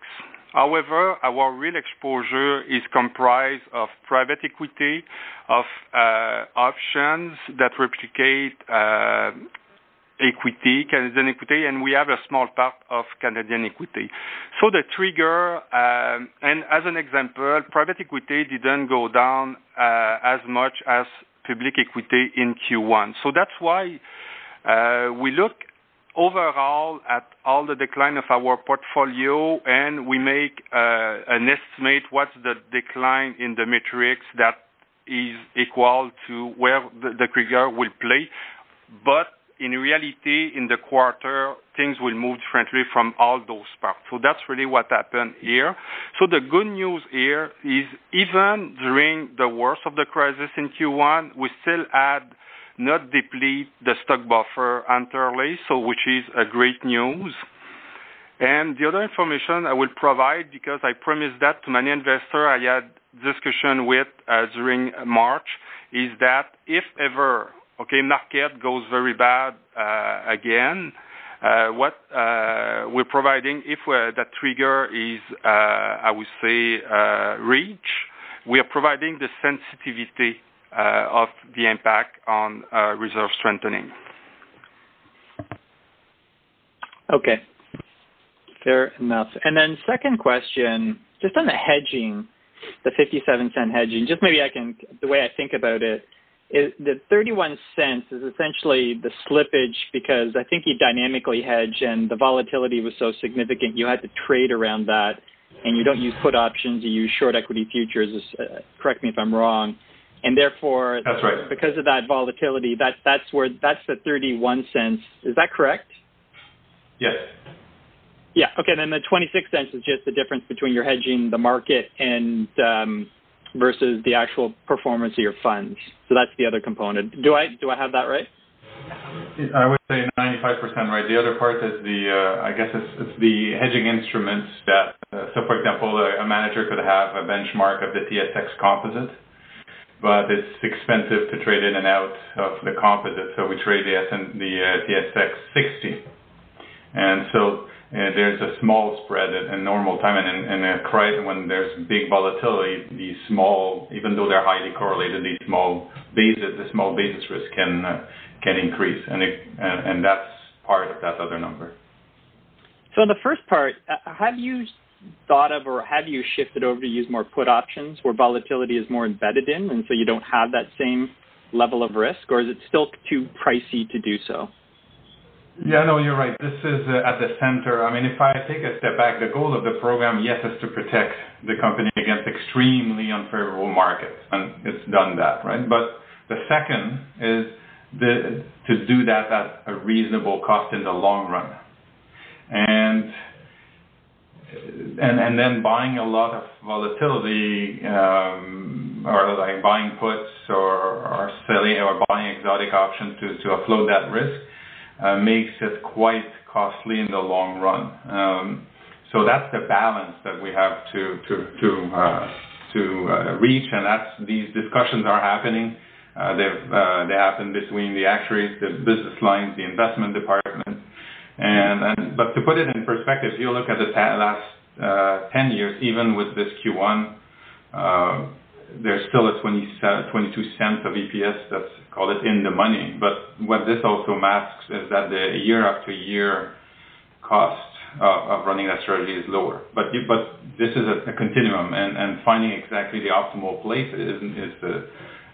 However, our real exposure is comprised of private equity, of uh, options that replicate equity, Canadian equity, and we have a small part of Canadian equity. So the trigger, um, and as an example, private equity didn't go down uh, as much as public equity in Q1. So that's why uh, we look overall at all the decline of our portfolio, and we make uh, an estimate what's the decline in the metrics that is equal to where the, the trigger will play. But in reality, in the quarter, things will move differently from all those parts. So that's really what happened here. So the good news here is even during the worst of the crisis in Q1, we still had not deplete the stock buffer entirely, so which is a great news. And the other information I will provide, because I promised that to many investors I had discussion with uh, during March, is that if ever okay, market goes very bad uh, again, uh, what uh, we're providing, if that trigger is, I would say, reach, we are providing the sensitivity of the impact on reserve strengthening. Okay. Fair enough. And then second question, just on the hedging, the 57 cent hedging, just maybe I can, the way I think about it, the 31 cents is essentially the slippage because I think you dynamically hedge and the volatility was so significant you had to trade around that and you don't use put options, you use short equity futures. Uh, correct me if I'm wrong. and therefore that's right. Because of that volatility, that that's where that's the 31 cents. Is that correct? Yes. Yeah. Okay. Then the 26 cents is just the difference between your hedging the market and um, versus the actual performance of your funds. So that's the other component. Do I do I have that right? I would say 95% right. The other part is the, uh, I guess it's, it's the hedging instruments that, uh, so for example, a, a, manager could have a benchmark of the TSX composite, but it's expensive to trade in and out of the composite, so we trade the, SN, the uh, TSX 60. And so there's a small spread in normal time, and in, in a when there's big volatility, these small, even though they're highly correlated, these small basis, the small basis risk can uh, can increase, and it, and, and that's part of that other number. So in the first part, uh, have you thought of or have you shifted over to use more put options where volatility is more embedded in, and so you don't have that same level of risk, or is it still too pricey to do so? Yeah, no, you're right. This is uh, at the center. I mean, if I take a step back, the goal of the program, yes, is to protect the company against extremely unfavorable markets, and it's done that, right? But the second is the, to do that at a reasonable cost in the long run. And and and then buying a lot of volatility um, or like buying puts or, or selling or buying exotic options to, to offload that risk uh, makes it quite costly in the long run. Um, so that's the balance that we have to to to uh, to uh, reach, and that's these discussions are happening. Uh, they've uh, they happen between the actuaries, the business lines, the investment department, and, and but to put it in perspective, if you look at the ta- last uh, 10 years, even with this Q1, uh, there's still a 20, 22 cents of EPS that's call it in the money. But what this also masks is that the year after year cost of, of running that strategy is lower. But but this is a, a continuum, and, and finding exactly the optimal place is is the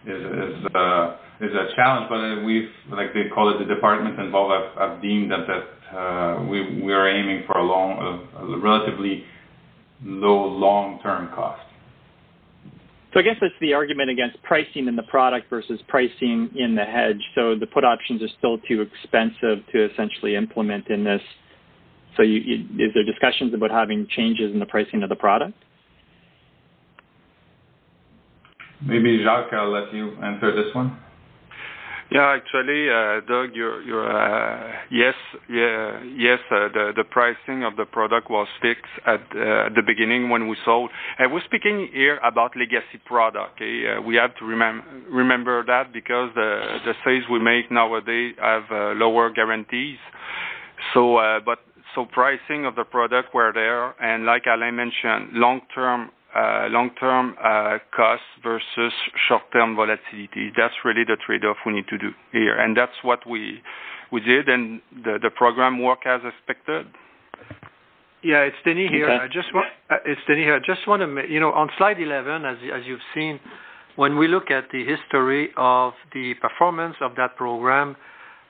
is is, uh, is a challenge. But we've like they call it the department involved. I've, I've deemed that that uh, we we are aiming for a long, a relatively low long term cost. So I guess that's the argument against pricing in the product versus pricing in the hedge. So the put options are still too expensive to essentially implement in this. So is there discussions about having changes in the pricing of the product? Maybe Jacques, I'll let you answer this one. Yeah, actually, uh, Doug, uh, yes, yeah, yes. Uh, the the pricing of the product was fixed at the beginning when we sold. Was speaking here about legacy product. We have to remember that because the the sales we make nowadays have lower guarantees. So, but so pricing of the product were there, and like Alain mentioned, long term uh, long-term uh, costs versus short-term volatility. That's really the trade-off we need to do here, and that's what we we did, and the the program worked as expected. Yeah, it's Denis here. Okay. I just want uh, it's Denis here. I just want to you know on slide 11, as as you've seen, when we look at the history of the performance of that program.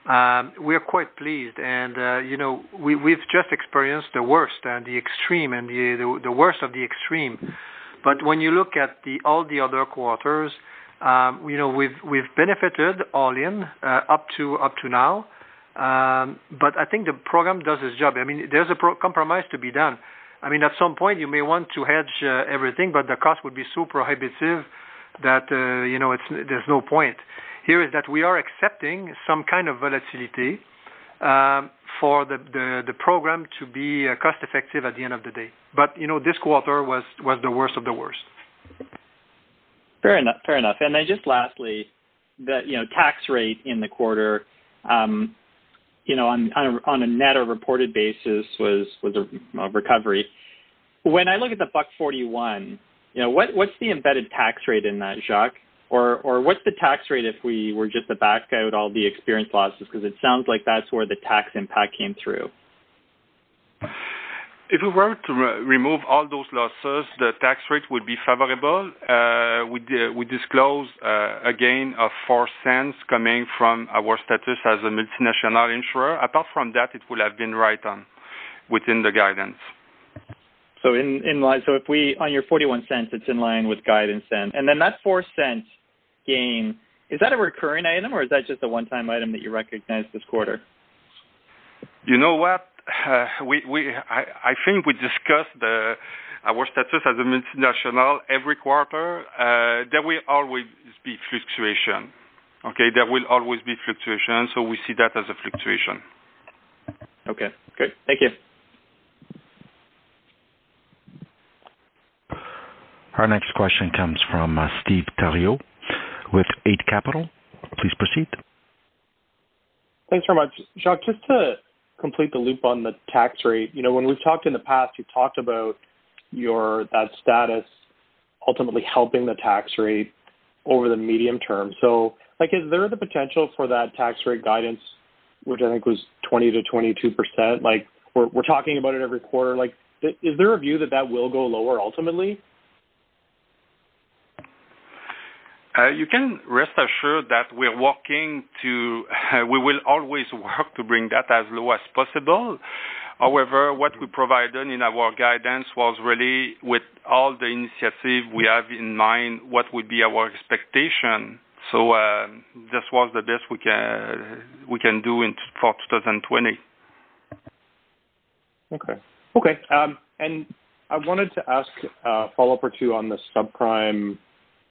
Um, we're quite pleased, and uh, you know we, we've just experienced the worst and the extreme, and the, the the worst of the extreme but when you look at the all the other quarters, um, you know, we've we've benefited all in uh, up to up to now. Um, but I think the program does its job. I mean, there's a pro- compromise to be done. I mean, at some point you may want to hedge uh, everything, but the cost would be so prohibitive that uh, you know it's there's no point. Here is that we are accepting some kind of volatility um, for the, the, the program to be uh, cost effective at the end of the day. But you know, this quarter was was the worst of the worst. Fair enough. Fair enough. And then just lastly, the you know tax rate in the quarter, um, you know, on on a, on a net or reported basis was was a, a recovery. When I look at the buck forty one, you know, what what's the embedded tax rate in that, Jacques? Or, or what's the tax rate if we were just to back out all the experience losses? Because it sounds like that's where the tax impact came through. If we were to re- remove all those losses, the tax rate would be favorable. Uh, we, d- we disclose uh, a gain of 4 cents coming from our status as a multinational insurer. Apart from that, it would have been right on within the guidance. So in, in line, so if we on your 41 cents, it's in line with guidance then, and then that four cents gain. Is that a recurring item, or is that just a one-time item that you recognized this quarter? You know what? Uh, we we I, I think we discussed the our status as a multinational every quarter. Uh, there will always be fluctuation. Okay, there will always be fluctuation, so we see that as a fluctuation. Okay, great. Thank you. Our next question comes from uh, Steve Theriault with Eight Capital. Please proceed. Thanks very much. Jacques, just to complete the loop on the tax rate, you know, when we've talked in the past, you've talked about your that status ultimately helping the tax rate over the medium term. So, like, is there the potential for that tax rate guidance, which I think was 20 to 22 percent? Like, we're we're talking about it every quarter. Like, is there a view that that will go lower ultimately? Uh, you can rest assured that we're working to, uh, (laughs) we will always work to bring that as low as possible. However, what we provided in our guidance was really with all the initiative we have in mind, what would be our expectation. So uh, this was the best we can we can do in for 2020. Okay. Okay. Um, and I wanted to ask a follow up or two on the subprime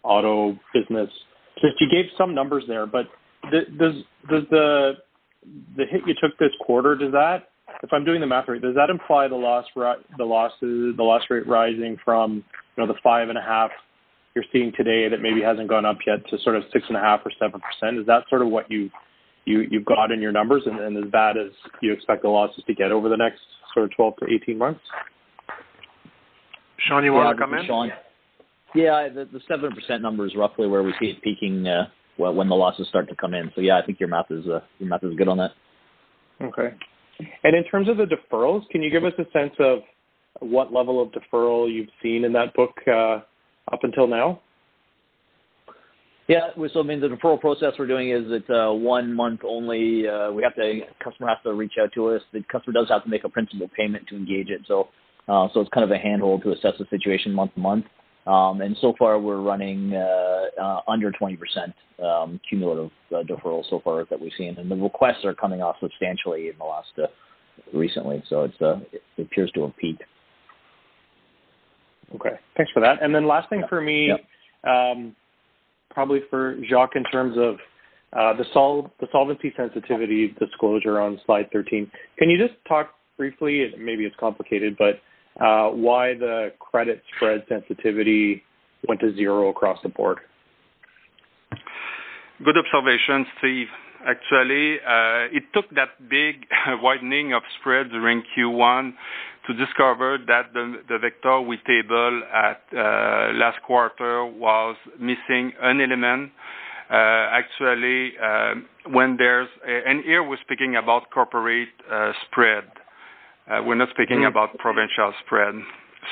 auto business. Just you gave some numbers there, but does does the the hit you took this quarter does that if I'm doing the math right does that imply the loss the losses the loss rate rising from you know the five and a half you're seeing today that maybe hasn't gone up yet to sort of six and a half or seven percent is that sort of what you you you've got in your numbers and, and as bad as you expect the losses to get over the next sort of 12 to 18 months? Sean, you yeah, want to come in? Yeah, the the seven percent number is roughly where we see it peaking uh, when the losses start to come in. So yeah, I think your math is uh, your math is good on that. Okay. And in terms of the deferrals, can you give us a sense of what level of deferral you've seen in that book uh, up until now? Yeah, so I mean the deferral process we're doing is it's uh, one month only. Uh, we have to customer has to reach out to us. The customer does have to make a principal payment to engage it. So uh, so it's kind of a handhold to assess the situation month to month. Um, and so far, we're running uh, uh, under 20% um, cumulative uh, deferral so far that we've seen, and the requests are coming off substantially in the last uh, recently. So it's uh, it appears to have peaked. Okay, thanks for that. And then last thing yeah. for me, yeah. um, probably for Jacques, in terms of uh, the sol- the solvency sensitivity disclosure on slide 13. Can you just talk briefly? Maybe it's complicated, but why the credit spread sensitivity went to zero across the board. Good observation, Steve. Actually, uh, it took that big (laughs) widening of spread during Q1 to discover that the, vector we table at uh, last quarter was missing an element. Uh, actually, uh, when there's, and here we're speaking about corporate uh, spread. Uh, we're not speaking about provincial spread.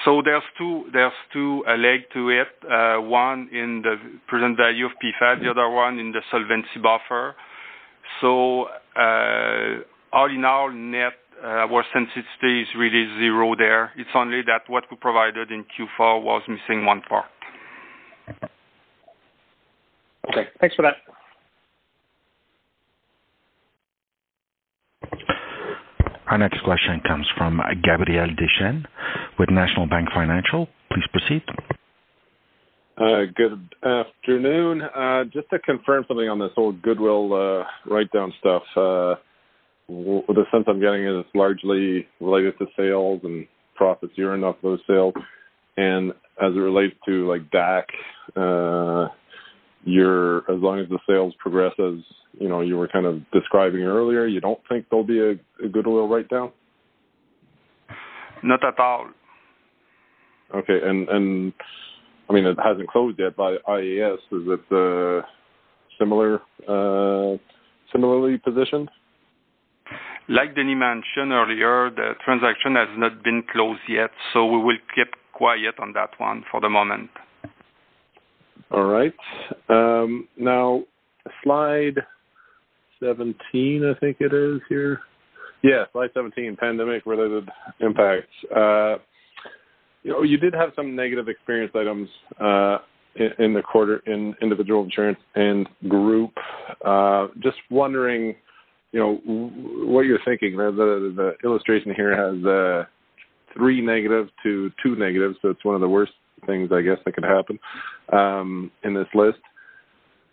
So there's two there's two uh, leg to it. Uh, one in the present value of PfAD, the other one in the solvency buffer. So uh, all in all, net uh, our sensitivity is really zero there. It's only that what we provided in Q4 was missing one part. Okay, thanks for that. Our next question comes from Gabriel Dechaine with National Bank Financial. Please proceed. Uh, good afternoon. Uh, just to confirm something on this whole goodwill uh, write-down stuff, the sense I'm getting is it's largely related to sales and profits earned off those sales. And as it relates to like DAC, you're as long as the sales progress as you know you were kind of describing earlier, you don't think there'll be a, a goodwill write down? Not at all. Okay, and and I mean it hasn't closed yet by IAS. Is it uh, similar uh, similarly positioned? Like Denis mentioned earlier, the transaction has not been closed yet, so we will keep quiet on that one for the moment. All right. Um, now, slide 17, I think it is here. Yeah, slide 17, pandemic-related impacts. Uh, you know, you did have some negative experience items uh, in the quarter in individual insurance and group. Uh, Just wondering, you know, what you're thinking. The illustration here has three negatives to two negatives, so it's one of the worst things, I guess, that could happen um, in this list.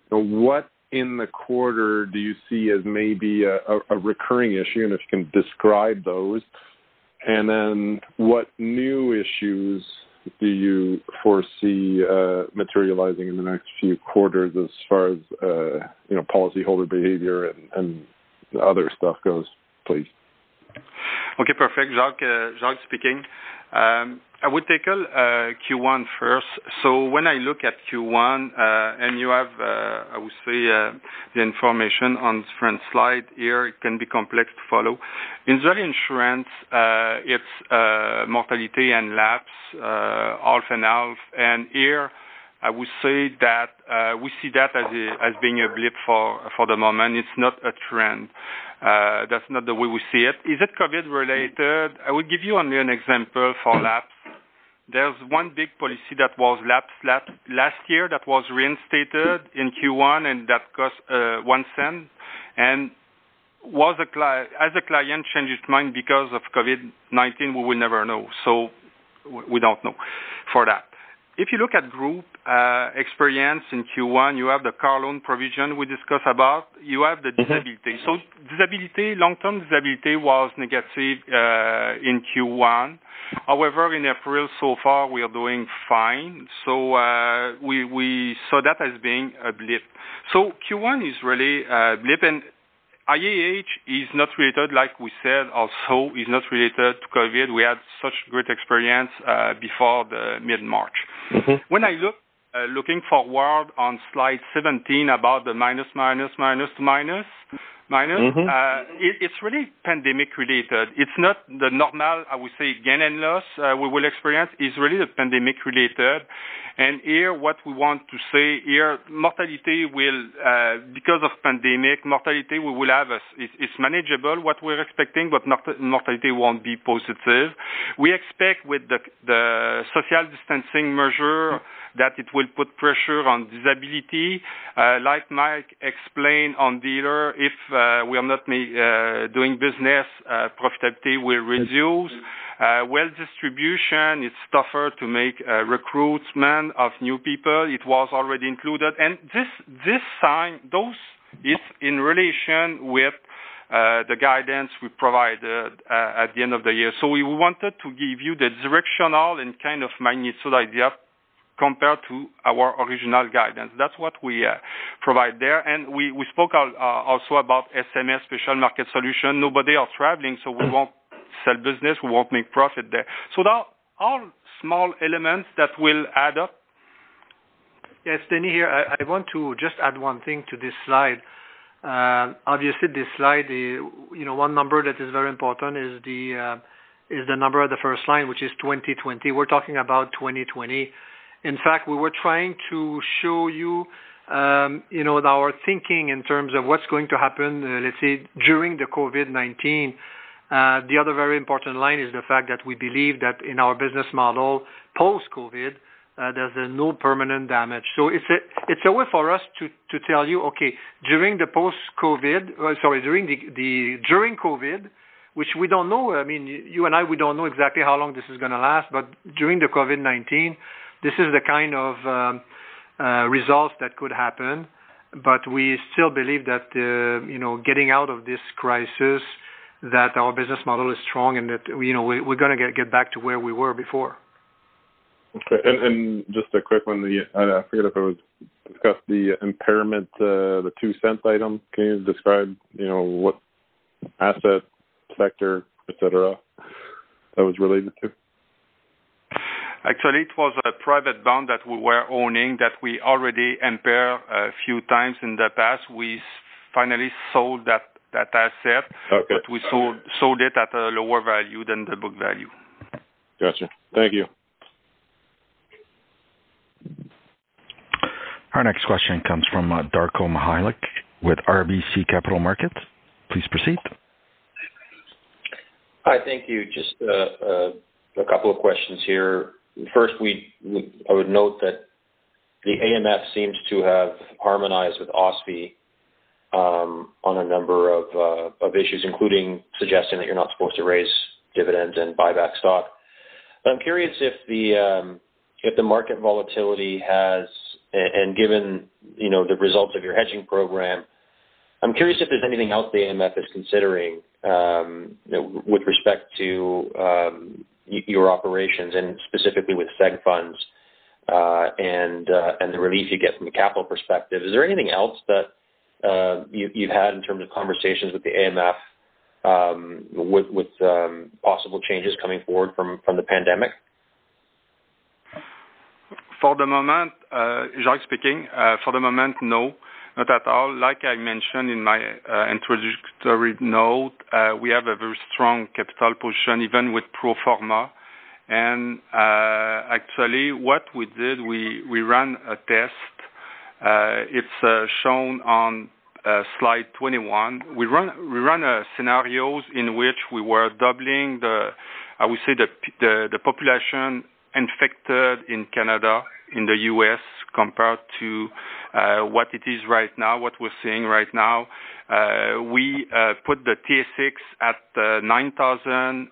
What in the quarter do you see as maybe a recurring issue, and if you can describe those? And then what new issues do you foresee uh, materializing in the next few quarters as far as, uh, you know, policyholder behavior and other stuff goes, please? Okay, perfect. Jacques, uh, Jacques speaking. Um, I would tackle uh, Q1 first. So when I look at Q1, uh, and you have, I would say, the information on different slide here, it can be complex to follow. In general insurance, it's mortality and lapse, half and half. And here, I would say that uh, we see that as being a blip for for the moment. It's not a trend. Uh, that's not the way we see it. Is it COVID related? I will give you only an example for lapse. There's one big policy that was lapsed last year that was reinstated in Q1, and that cost uh, 0.01. And was a as a client changed its mind because of COVID-19, we will never know. So we don't know for that. If you look at group Uh, experience in Q1, you have the car loan provision we discussed about, you have the mm-hmm. disability. So disability, long-term disability was negative uh, in Q1. However, in April, so far, we are doing fine. So uh, we saw that as being a blip. So Q1 is really a blip, and IAH is not related, like we said, also, is not related to COVID. We had such great experience before the mid-March. Mm-hmm. When I look Uh, looking forward on slide 17 about the minus, minus, minus to minus, minus, mm-hmm. uh, it's really pandemic related. It's not the normal, I would say, gain and loss uh, we will experience. It's really the pandemic related. And here, what we want to say here, mortality will, uh, because of pandemic, mortality we will have, it's manageable, what we're expecting, but mortality won't be positive. We expect with the social distancing measure, that it will put pressure on disability. Like Mike explained on dealer, if Uh, we are not uh, doing business, uh, profitability will reduce. Wealth distribution, it's tougher to make recruitment of new people. It was already included. And this this sign, those is in relation with the guidance we provided at the end of the year. So we wanted to give you the directional and kind of magnitude idea compared to our original guidance. That's what we uh, provide there. And we spoke uh, also about SMS, Special Market Solution. Nobody are traveling, so we won't sell business, we won't make profit there. Are all small elements that will add up. Yes, Denis here. I want to just add one thing to this slide. Uh, obviously, this slide, you know, one number that is very important is the uh is the number of the first line, which is 2020. We're talking about 2020. In fact, we were trying to show you, um, you know, our thinking in terms of what's going to happen, let's say, during the COVID-19. Uh, The other very important line is the fact that we believe that in our business model, post-COVID, uh, there's no permanent damage. So it's a it's a way for us to to tell you, okay, during the post-COVID, uh, sorry, during the, the during COVID, which we don't know, I mean, you and I, we don't know exactly how long this is gonna last, but during the COVID-19, this is the kind of um, uh, results that could happen. But we still believe that, uh, you know, getting out of this crisis, that our business model is strong and that, you know, we're gonna get get back to where we were before. Okay. And just a quick one, The I forget if it was discussed, the impairment, uh, the 0.02 item. Can you describe, you know, what asset, sector, et cetera, that was related to? Actually, it was a private bond that we were owning that we already impaired a few times in the past. We finally sold that asset. Okay. But we sold it at a lower value than the book value. Gotcha. Thank you. Our next question comes from uh, Darko Mihelic with RBC Capital Markets. Please proceed. Hi, thank you. Just uh, uh, a couple of questions here. First, I would note that the AMF seems to have harmonized with OSFI um, on a number of uh, of issues, including suggesting that you're not supposed to raise dividends and buy back stock. But I'm curious if the um, if the market volatility has, and given you know the results of your hedging program, I'm curious if there's anything else the AMF is considering um, with respect to um, your operations and specifically with seg funds uh, and uh, and the relief you get from a capital perspective. Is there anything else that uh, you, you've had in terms of conversations with the AMF um, with, with um, possible changes coming forward from, from the pandemic? For the moment, uh, Jacques speaking, uh, for the moment, no, not at all. Like I mentioned in my uh, introductory note, uh, we have a very strong capital position, even with pro forma. And uh, actually, what we did, we, we ran a test it's shown on slide 21. We run we run scenarios in which we were doubling the, I would say, the the population infected in Canada, in the U.S., compared to uh, what it is right now, what we're seeing right now. Uh, we uh, put the TSX at 9,000.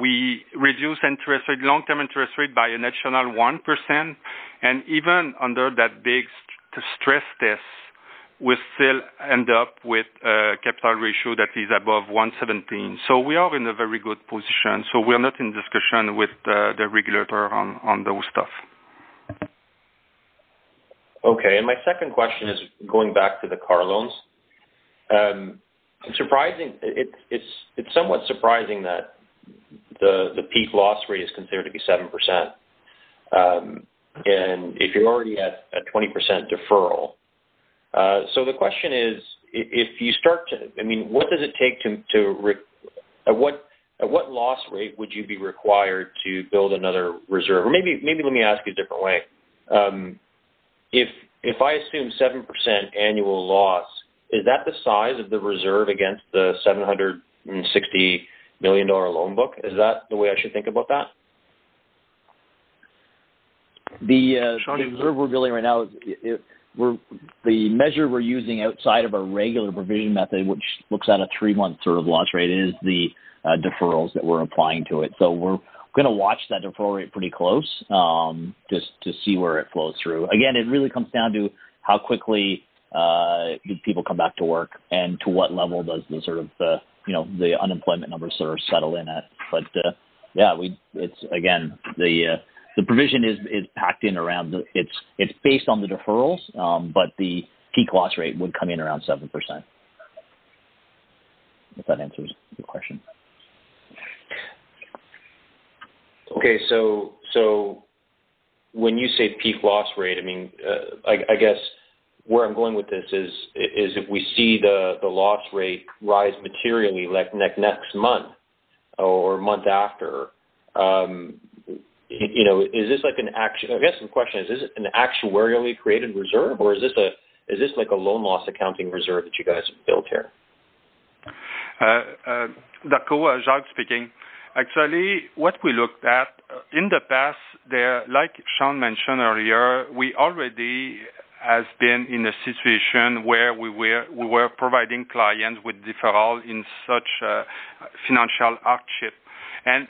We reduced interest rate, long-term interest rate by an additional 1%. And even under that big stress test, we still end up with a capital ratio that is above 117. So we are in a very good position. So we're not in discussion with uh, the regulator on, on those stuff. Okay. And my second question is going back to the car loans. Um, it's somewhat surprising that the the peak loss rate is considered to be seven percent. Um, and if you're already at a 20% deferral. Uh, so the question is, if you start to, I mean, what does it take to, to at what at what loss rate would you be required to build another reserve? Or maybe maybe let me ask you a different way. If if I assume seven percent annual loss, is that the size of the reserve against the seven hundred and sixty million dollar loan book? Is that the way I should think about that? The, uh, reserve we're building right now is the measure we're using outside of our regular provision method, which looks at a three month sort of loss rate, is the uh, deferrals that we're applying to it. So we're going to watch that deferral rate pretty close, um, just to see where it flows through. Again, it really comes down to how quickly uh, do people come back to work, and to what level does the sort of the you know the unemployment numbers sort of settle in at. But uh, yeah, we it's again the uh, the provision is is packed in around the it's it's based on the deferrals, um, but the peak loss rate would come in around seven percent. If that answers the question. Okay, so so when you say peak loss rate, I mean, uh, I, guess where I'm going with this is is if we see the the loss rate rise materially, like next month or month after, um, you know, is this like an action? I guess the question is: Is it an actuarially created reserve, or is this a is this like a loan loss accounting reserve that you guys have built here? Uh, uh, Darko, Jacques speaking. Actually, what we looked at uh, in the past, there, like Sean mentioned earlier, we already has been in a situation where we were we were providing clients with deferral in such uh, financial hardship, and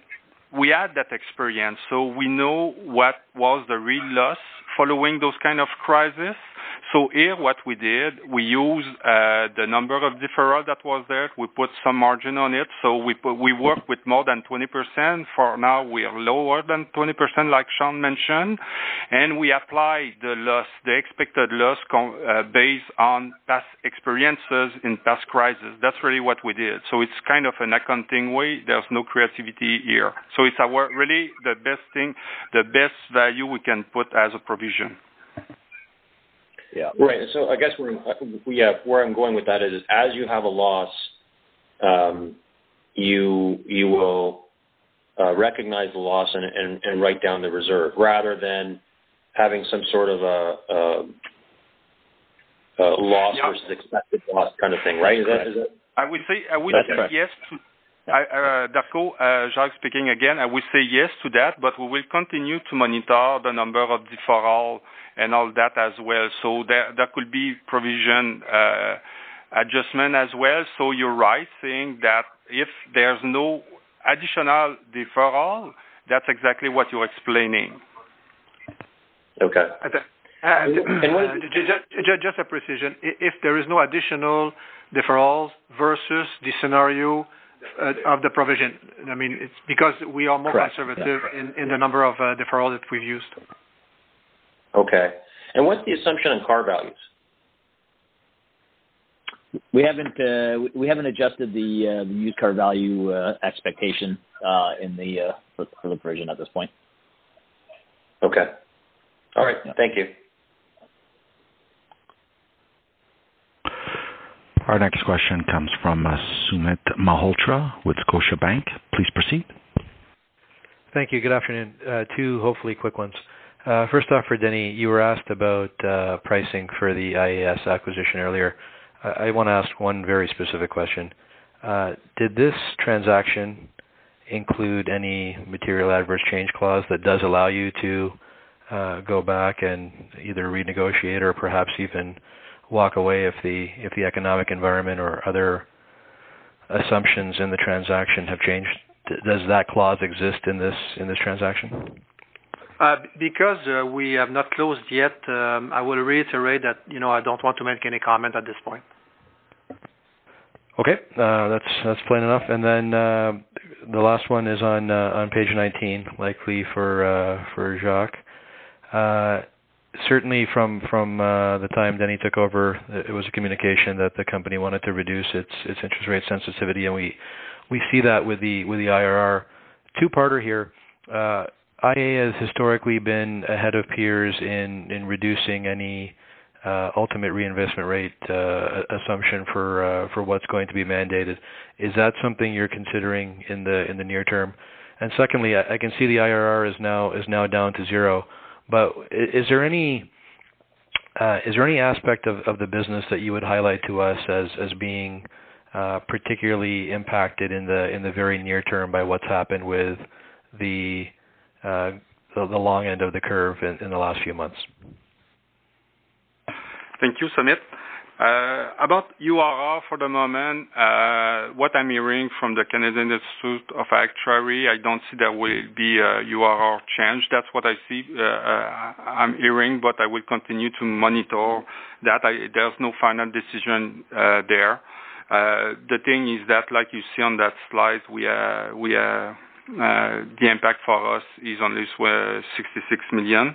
we had that experience, so we know what was the real loss following those kind of crises. So here, what we did, we used uh, the number of deferral that was there. We put some margin on it. So we put, we work with more than 20%. For now, we are lower than 20%, like Sean mentioned, and we apply the loss, the expected loss, uh, based on past experiences in past crises. That's really what we did. So it's kind of an accounting way. There's no creativity here. So it's our really the best thing, the best value we can put as a provision. Yeah. Right. So I guess where yeah where I'm going with that is as you have a loss, um, you you will uh, recognize the loss and, and, and write down the reserve rather than having some sort of a, a, a loss versus expected loss kind of thing, right? Is that, is that I would say I would say yes. To, Uh, uh, Darko, uh, Jacques speaking again. I will say yes to that, but we will continue to monitor the number of deferral and all that as well. So there could be provision adjustment as well. So you're right, saying that if there's no additional deferral, that's exactly what you're explaining. Okay. Just a precision. If there is no additional deferrals versus the scenario Uh, of the provision, I mean, it's because we are more conservative in the number of uh, deferrals that we've used. Okay. And what's the assumption on car values? We haven't uh, we haven't adjusted the used car value expectation in the for the provision at this point. Okay. All right. Thank you. Our next question comes from uh, Sumit Malhotra with Scotiabank. Please proceed. Thank you. Good afternoon. Uh, two hopefully quick ones. Uh, first off, for Denis, you were asked about pricing for the IAS acquisition earlier. I want to ask one very specific question. Did this transaction include any material adverse change clause that does allow you to go back and either renegotiate or perhaps even walk away if the if the economic environment or other assumptions in the transaction have changed? Does that clause exist in this in this transaction? Uh, because uh, we have not closed yet, um, I will reiterate that you know I don't want to make any comment at this point. Okay. Uh, that's that's plain enough. And then the last one is on on page 19, likely for Jacques. Certainly, from from uh, the time Denis took over, it was a communication that the company wanted to reduce its its interest rate sensitivity, and we we see that with the with the IRR. Two-parter here. Uh, iA has historically been ahead of peers in in reducing any uh, ultimate reinvestment rate assumption for for what's going to be mandated. Is that something you're considering in the in the near term? And secondly, I can see the IRR is now is now down to zero, but is there any uh, is there any aspect of of the business that you would highlight to us as as being particularly impacted in the in the very near term by what's happened with the uh the long end of the curve in the last few months? Thank you, Sumit. About URR for the moment, Uh what I'm hearing from the Canadian Institute of Actuaries, I don't see there will be a URR change. That's what I see. I'm hearing, but I will continue to monitor that. There's no final decision uh there. Uh the thing is that, like you see on that slide, we uh we uh uh the impact for us is only 66 million.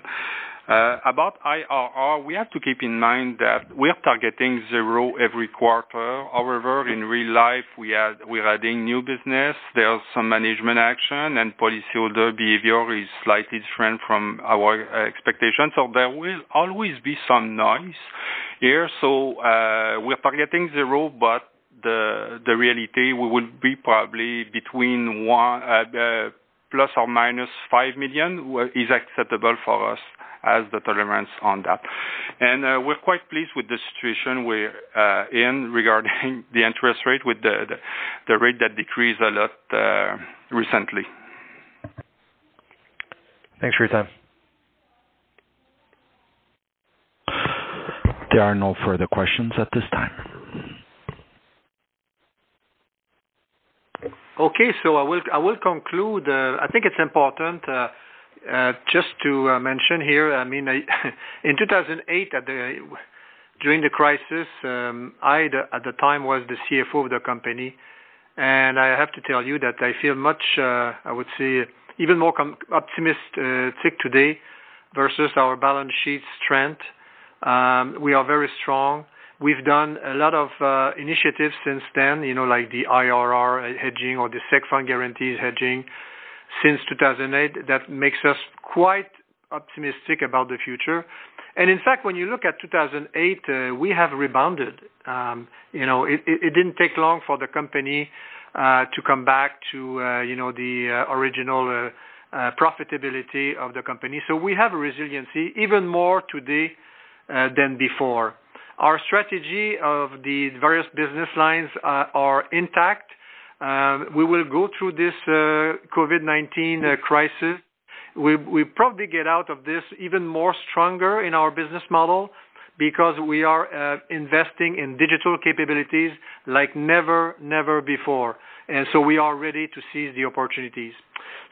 Uh, about IRR, we have to keep in mind that we are targeting zero every quarter. However, in real life, we're adding new business. There's some management action, and policyholder behavior is slightly different from our expectations. So there will always be some noise here. So uh, we're targeting zero, but the the reality, we will be probably between uh, plus or minus 5 million is acceptable for us as the tolerance on that. And uh, we're quite pleased with the situation we're uh, in regarding (laughs) the interest rate with the the rate that decreased a lot uh, recently. Thanks for your time. There are no further questions at this time. Okay. So I will I will conclude. Uh, I think it's important uh, uh, just to mention here, I mean, I, (laughs) in 2008, during the crisis, um, I, at the time, was the CFO of the company. And I have to tell you that I feel much, I would say, even more optimistic today versus our balance sheet strength. We are very strong. We've done a lot of uh, initiatives since then, you know, like the IRR hedging or the seg fund guarantees hedging since 2008 that makes us quite optimistic about the future. And in fact, when you look at 2008, uh, we have rebounded. Um, you know, it it, didn't take long for the company uh, to come back to uh, you know the original profitability of the company. So we have a resiliency even more today than before. Our strategy of the various business lines are intact. Uh, we will go through this uh, COVID-19 uh, crisis. We, probably get out of this even more stronger in our business model because we are uh, investing in digital capabilities like never, never before. And so we are ready to seize the opportunities.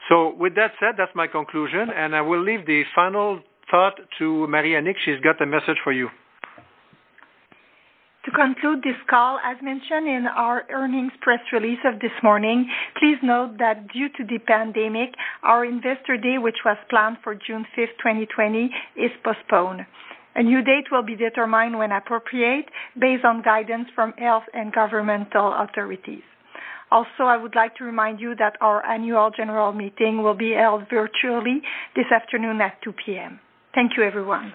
So with that said, that's my conclusion, and I will leave the final thought to Marie-Annick. She's got a message for you. To conclude this call, as mentioned in our earnings press release of this morning, please note that due to the pandemic, our Investor Day, which was planned for June 5th, 2020, is postponed. A new date will be determined when appropriate based on guidance from health and governmental authorities. Also, I would like to remind you that our annual general meeting will be held virtually this afternoon at 2 p.m. Thank you, everyone.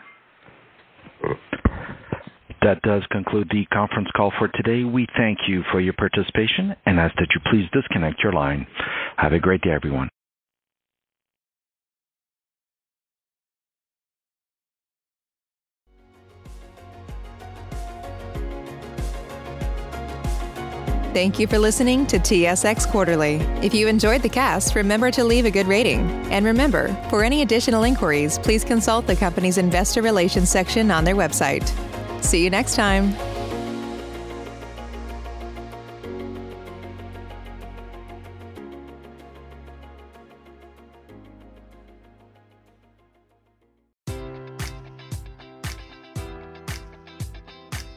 That does conclude the conference call for today. We thank you for your participation and ask that you please disconnect your line. Have a great day, everyone. Thank you for listening to TSX Quarterly. If you enjoyed the cast, remember to leave a good rating. And remember, for any additional inquiries, please consult the company's investor relations section on their website. See you next time.